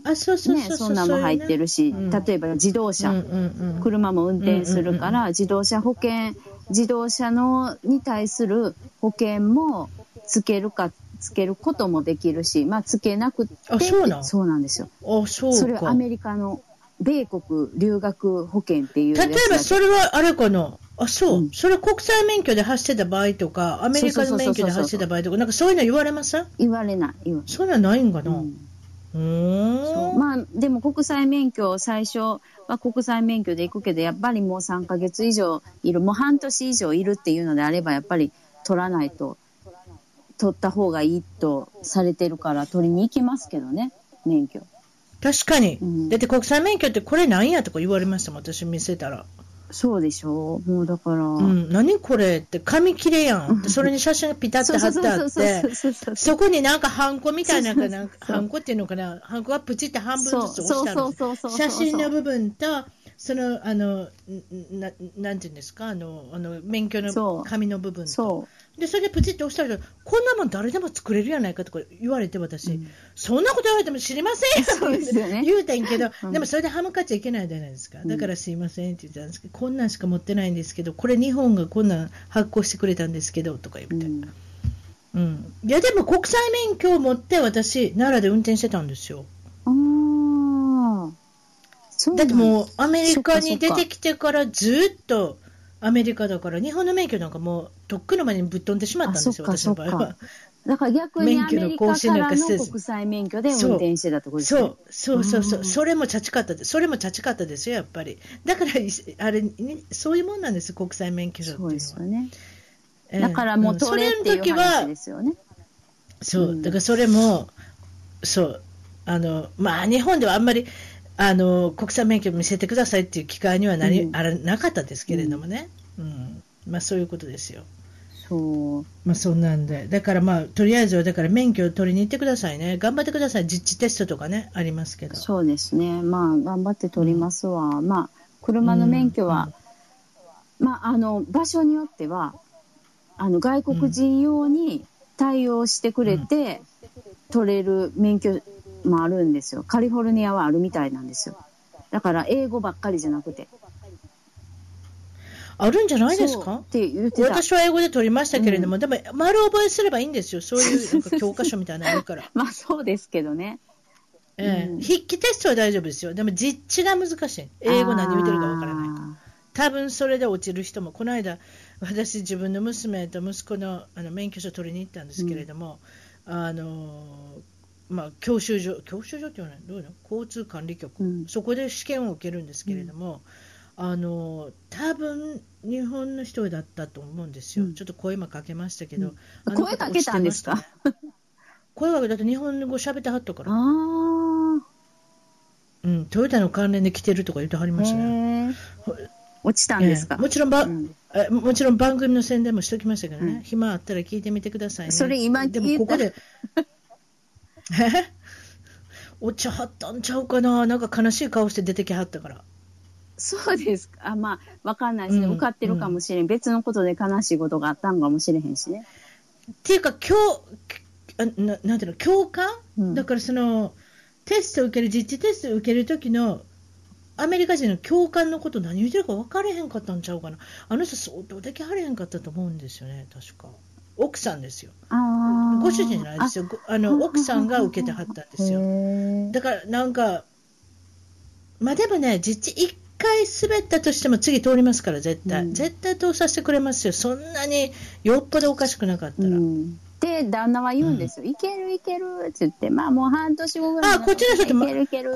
あ、そうそうね、そんなんも入ってるし、うん。例えば自動車、うんうんうん。車も運転するから、うん自動車保険、自動車のに対する保険もつけるか、つけることもできるし、まあ、つけなくて、あそうなん？そうなんですよ。あ、そうそれはか。アメリカの米国留学保険っていうや例えばそれはあれかな、あ、そう、うん。それ国際免許で走ってた場合とか、アメリカの免許で走ってた場合とか、なんかそういうの言われます言われない。言わそういうのはないんかな、ううん。そう。まあ、でも国際免許、最初は国際免許で行くけど、やっぱりもう3ヶ月以上いる、もう半年以上いるっていうのであれば、やっぱり取らないと、取った方がいいとされてるから、取りに行きますけどね、免許。確かに、うん。だって国際免許ってこれなんやとか言われましたもん、私見せたら。そうでしょう。もうだから。うん、何これって、紙切れやん。でそれに写真がピタッと貼ってあって、そこになんかハンコみたいな、なんかハンコっていうのかな、ハンコがプチって半分ずつ押してあるんですそうそうそうそう写真の部分と、その、あの、んななんていうんですか、あの、あの免許の紙の部分と。そで、それでプチって押したら、こんなもん誰でも作れるやないかとか言われて、私、うんそんなこと言われても知りませんよそうですよね (laughs) 言うてんけど、うんでもそれで歯向かっちゃいけないじゃないですか。うんだからすいませんって言ったんですけど、こんなんしか持ってないんですけど、これ日本がこんなん発行してくれたんですけど、とか言う。って。うんうん。いや、でも国際免許を持って私、奈良で運転してたんですよ。だってもうアメリカに出てきてからずっとアメリカだから、日本の免許なんかもうとっくの間にぶっ飛んでしまったんですよ、私の場合は。だから逆にアメリカからの国際免許で運転してたってことですね。そう、そうそうそれもチャチかったです、それもチャチかったですよ、やっぱり。だから、いあれ、にそういうもんなんです、国際免許証っていうのは。そうですよね。ええだからもう取れっていうそれの時は話ですよね。そうう、んだからそれも、そう、あの、まあ、日本ではあんまり、あの、国際免許見せてくださいっていう機会にはなり、うんあらなかったですけれどもね。うん。まあ、そういうことですよ。そう。まあ、そんなんで。だからまあ、とりあえずは、だから免許を取りに行ってくださいね。頑張ってください。実地テストとかね、ありますけど。そうですね。まあ、頑張って取りますわ。まあ、車の免許は、まあ、あの、場所によっては、あの、外国人用に対応してくれて、取れる免許もあるんですよ。カリフォルニアはあるみたいなんですよ。だから、英語ばっかりじゃなくて。あるんじゃないですか？って言ってた。私は英語で取りましたけれども、でも丸覚えすればいいんですよ、そういうなんか教科書みたいなのあるから。(laughs) まあ、そうですけどね。ええうん筆記テストは大丈夫ですよ、でも実地が難しい、英語何言ってるかわからないから、多分それで落ちる人も、この間、私、自分の娘と息子のあの免許証取りに行ったんですけれども、あのまあ、教習所、教習所っていうのはどういうの？交通管理局、うん。そこで試験を受けるんですけれども、あの多分日本の人だったと思うんですよ、うん。ちょっと声もかけましたけど、声かけたんですか？声かけた。って日本語喋ってはったから、あうん、トヨタの関連で来てるとか言ってはりあ。ましたね。落ちたんですか、ええ。もちろんば、うん。えもちろん番組の宣伝もしておきましたけどね、うん。暇あったら聞いてみてくださいね。それ今聞いたここで、え (laughs) お茶はったんちゃうかな、なんか悲しい顔して出てきはったから。そうですか。あまあ、わかんないですね。うん受かってるかもしれん。別のことで悲しいことがあったんかもしれへんしね。っていうか、今日あななんていうの、共感、うんだからその、テストを受ける、実地テストを受けるときの、アメリカ人の共感のこと何言ってるか分かれへんかったんちゃうかな。あの人相当できはれへんかったと思うんですよね、確か。奥さんですよ。ご主人じゃないですよ。ごあの、奥さんが受けてはったんですよ。よだからなんか、まあでもね、実地1回滑ったとしても次通りますから、絶対。うん絶対通させてくれますよ。そんなによっぽどおかしくなかったら。うん。で、旦那は言うんですよ。いけるいけるって言って、まあもう半年後ぐらいあ、こっちの人って、ま。こ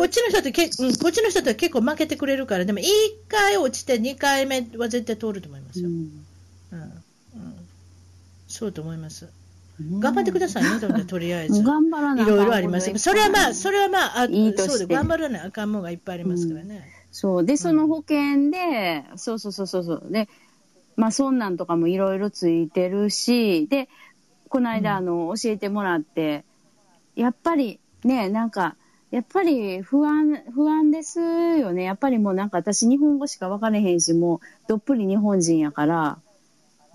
っちの人ってけ、うん、こっちの人って結構負けてくれるから、でも1回落ちて2回目は絶対通ると思いますよ。うん。うん。そうと思います。うん頑張ってくださいね、(laughs) ととりあえず。頑張らないろいろあります。それはまあ、それはまあ、あいいとしてそうで頑張らないあかんもんがいっぱいありますからね。そう。で、その保険で、そうそうそうそうそう。で、まあ、そんなんとかもいろいろついてるし、で、この間、あの、教えてもらって、やっぱりね、なんか、やっぱり不安、不安ですよね。やっぱりもうなんか私日本語しか分からへんし、もうどっぷり日本人やから、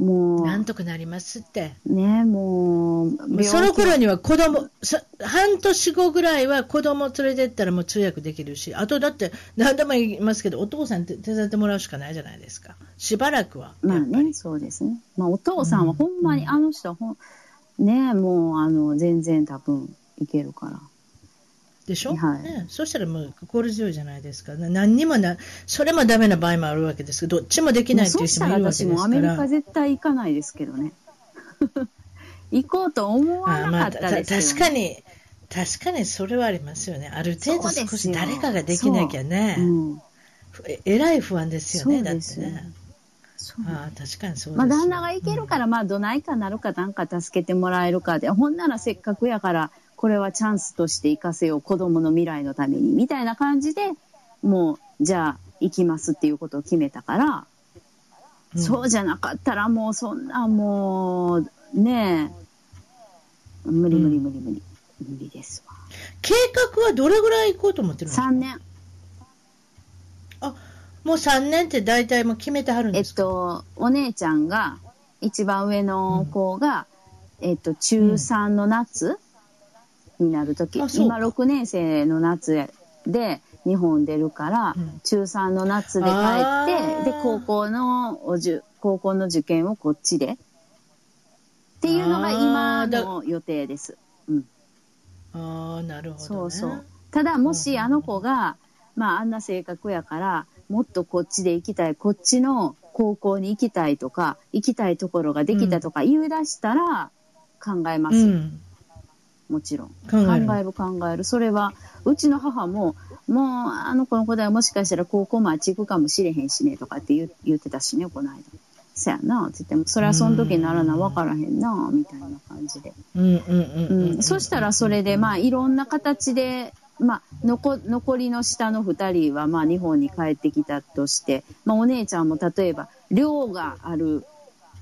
もなんとかなりますって。う、ね、もう、その頃には子供、さ半年後ぐらいは子供連れてったらもう通訳できるし、あとだって何度も言いますけど、お父さん手手伝ってもらうしかないじゃないですか。しばらくは。まあね、そうですね。まあお父さんはほんまに、うんあの人はほん、ね、もうあの、全然多分いけるから。でしょ、はい。ね、そしたらもう心強いじゃないですか、何にもな、それもダメな場合もあるわけですけど、どっちもできないっていう人もいるわけですから。もうそしたら私もアメリカ絶対行かないですけどね。(laughs) 行こうと思わなかったですよ、ね。確かに、確かにそれはありますよね。ある程度少し誰かができなきゃね、う。ん、ええらい不安ですよね、だってね。ああ確かにそうですよ。まあ、旦那が行けるから、まあ、どないかなるかなんか助けてもらえるかで、ほんならせっかくやから、これはチャンスとして活かせよう、子供の未来のために、みたいな感じで、もう、じゃあ、行きますっていうことを決めたから、うん。そうじゃなかったらもう、そんなもう、ねえ、無理無理無理無理、無理ですわ。計画はどれぐらい行こうと思ってるんですか？3年。もう3年って大体もう決めてはるんえっですか、と、お姉ちゃんが、一番上の子が、えっと、中3の夏になるとき、あそう今6年生の夏で日本出るから、うん中3の夏で帰あって、ーで、高校のおじゅ、高校の受験をこっちで。っていうのが今の予定です。うん。ああ、なるほど、ね。そうそう。ただ、もしうんあの子が、まあ、あんな性格やから、もっとこっちで行きたい、こっちの高校に行きたいとか、行きたいところができたとか言い出したら、考えます、うん。もちろん。考える考える。それは、うちの母も、もう、あの子の子ではもしかしたら高校もあっち行くかもしれへんしね、とかって言う言ってたしね、この間。そやな、って言っても、それはその時にならな、わからへんな、みたいな感じで。うんうんうんうん、そしたらそれで、まあ、いろんな形で、まあ、残残りの下の2人は、まあ、日本に帰ってきたとして、まあ、お姉ちゃんも例えば、寮がある、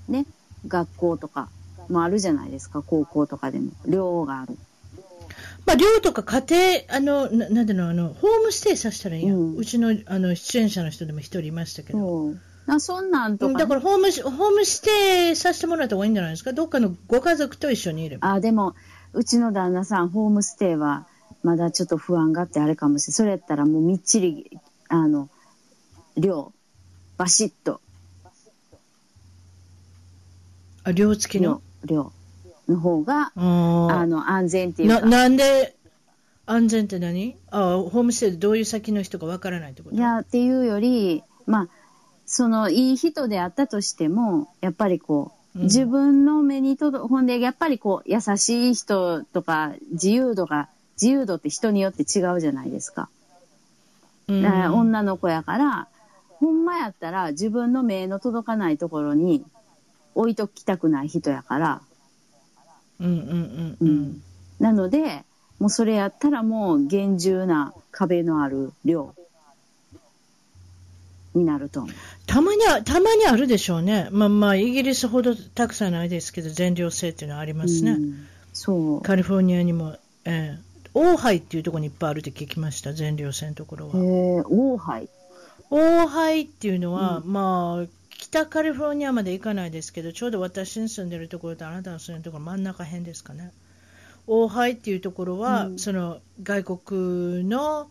ね、学校とかもあるじゃないですか、高校とかでも。寮がある。まあ、寮とか家庭、あの、ななんていうの、あの、ホームステイさせたらいいやん。うんうちの、あの、出演者の人でも一人いましたけど。そう。なそんなんとかね、だからホームし、ホームステイさせてもらった方がいいんじゃないですか？どっかのご家族と一緒にいれば。あ、でも、うちの旦那さん、ホームステイは、まだちょっと不安があってあれかもしれない。それやったらもうみっちり、あの、寮、バシッと、あ、寮付きの？寮。寮の方が、ああの、安全っていうな、か。なんで、安全って何？あホームステイでどういう先の人かわからないってこと？いや、っていうより、まあ、その、いい人であったとしても、やっぱりこう、うん自分の目に届く、ほんで、やっぱりこう、優しい人とか、自由度が、自由度って人によって違うじゃないですか。うんだから女の子やから、ほんまやったら自分の目の届かないところに置いときたくない人やから、うんうんうんううんん。なので、もうそれやったらもう厳重な壁のある量になると思う。たまには、たまにあるでしょうね。まあまあ、イギリスほどたくさんないですけど、全寮制っていうのはありますね。うんそう。カリフォルニアにも、ええオーハイっていうところにいっぱいあるって聞きました、全寮制のところへは。え、オーハイ。オーハイっていうのは、うまあ、北カリフォルニアまで行かないですけど、ちょうど私の住んでるところとあなたの住んでるところ真ん中辺ですかね。オーハイっていうところは、うんその外国の、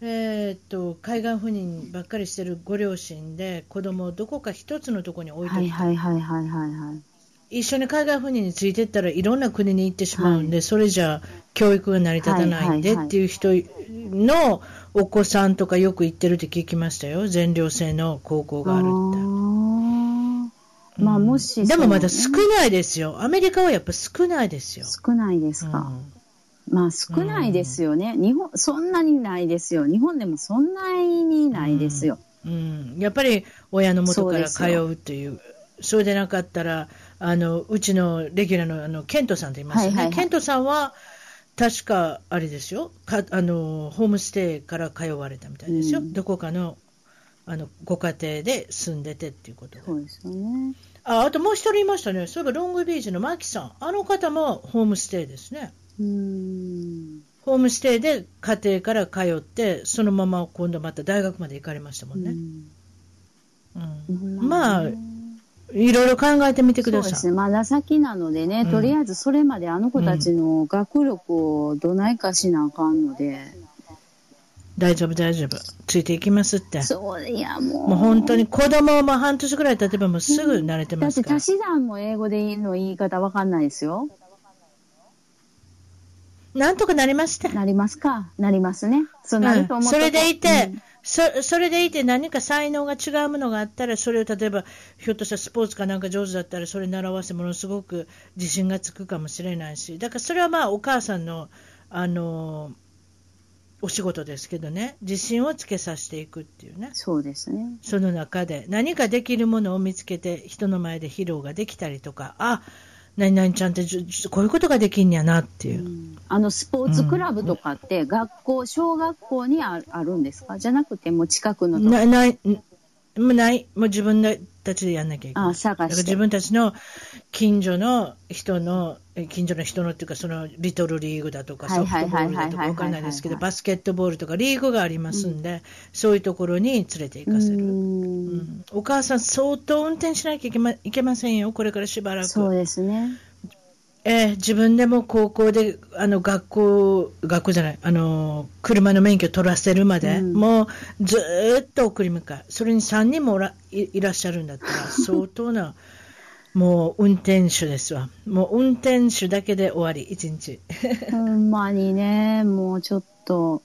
えーっと海岸赴任ばっかりしてるご両親で子供をどこか一つのところに置いてはいはいはいはいはいはい。一緒に海外赴任についてったらいろんな国に行ってしまうんで、それじゃ教育が成り立たないんではいはいはいっていう人のお子さんとかよく行ってるって聞きましたよ、全寮制の高校があるって。まあもし、でもまだ少ないですよ。アメリカはやっぱ少ないですよ。少ないですか。まあ少ないですよね。日本、そんなにないですよ。日本でもそんなにないですよ。うんうんやっぱり親の元から通うっていう、そうでなかったら、あのうちのレギュラーのあのケントさんと言いますよね、はいはいはいケントさんは確かあれですよかあの、ホームステイから通われたみたいですよ、うんどこかのあのご家庭で住んでてっていうことでそうですよね。ああともう一人いましたね、そういえばロングビーチのマキさん、あの方もホームステイですね。うーん。ホームステイで家庭から通って、そのまま今度また大学まで行かれましたもんね。ううんんまあ、いろいろ考えてみてください。そうですね。まだ先なのでね、うんとりあえずそれまであの子たちの学力をどないかしなあかんので、大丈夫、大丈夫。ついていきますって。そう、いやもう。もう本当に子供も半年ぐらい経てばもうすぐ慣れてだってますから。足し算も英語で言うの言い方わかんないですよ。なんとかなりました。なりますか？なりますね。そうなると思う、う。ん、それでいて、うん。そそれでいて何か才能が違うものがあったらそれを例えばひょっとしたらスポーツかなんか上手だったらそれ習わせものすごく自信がつくかもしれないし。だからそれはまあお母さんのあのお仕事ですけどね。自信をつけさせていくっていうね。そうですね。その中で何かできるものを見つけて人の前で披露ができたりとか。あ何々ちゃんってこういうことができんやなっていう、うん、あのスポーツクラブとかって学校、うん、小学校にあるんですか？じゃなくても近くのなないない、もう自分たちでやんなきゃいけない。あ探して。自分たちの近所の人の、近所の人のっていうか、そのリトルリーグだとか、ソフトボールだとかわかんないですけど、バスケットボールとかリーグがありますんで、うん、そういうところに連れて行かせる。うん、お母さん、相当運転しなきゃいけまいけませんよ、これからしばらく。そうですね。えー、自分でも高校であの学校、学校じゃない、あの車の免許取らせるまで、うん、もうずっと送り迎え、それに3人もらいらっしゃるんだったら、(laughs) 相当なもう運転手ですわ、もう運転手だけで終わり、1日。(laughs) ほんまにね、もうちょっと、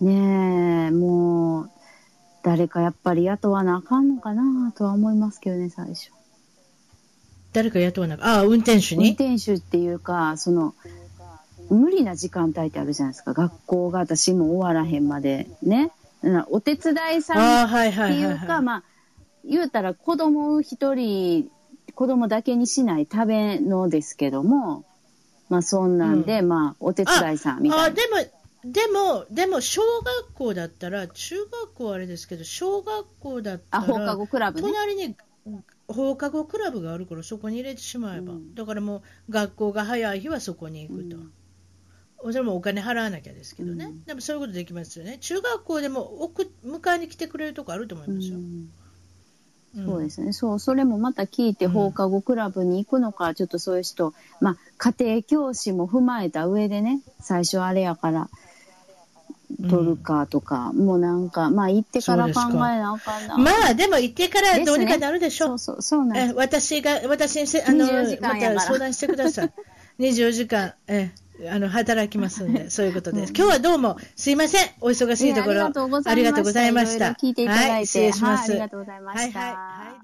ねえ、もう、誰かやっぱり雇わなあかんのかなとは思いますけどね、最初。誰か雇わなああ、運転手に？運転手っていうか、その、無理な時間帯ってあるじゃないですか。学校が私も終わらへんまで。ね。お手伝いさんっていうか、まあ、言うたら子供一人、子供だけにしないためのですけども、まあそんなんで、うん、まあお手伝いさんみたいな。あ、でも、でも、でも、小学校だったら、中学校はあれですけど、小学校だったら、あ、放課後クラブ、ね、隣に放課後クラブがあるからそこに入れてしまえば、うん、だからもう学校が早い日はそこに行くと、うん、それもお金払わなきゃですけどね、うん、でもそういうことできますよね。中学校でも送迎えに来てくれるとこあると思いますよ、そうですね。そう、それもまた聞いて放課後クラブに行くのか、ちょっとそういう人、まあ、家庭教師も踏まえた上でね、最初あれやから、取るかとか、うん、もうなんか、まあ行ってから考えなあかんな。まあでも行ってからどうにかなるでしょ。ね、そうそう、そうなんです。私が、私にせ、あの、また相談してください。(laughs) 24時間、え、あの、働きますんで、(laughs) そういうことです。今日はどうも、すいません。お忙しいところ。ありがとうございました。聞いていただいて。はい、失礼します。ありがとうございました。はいはい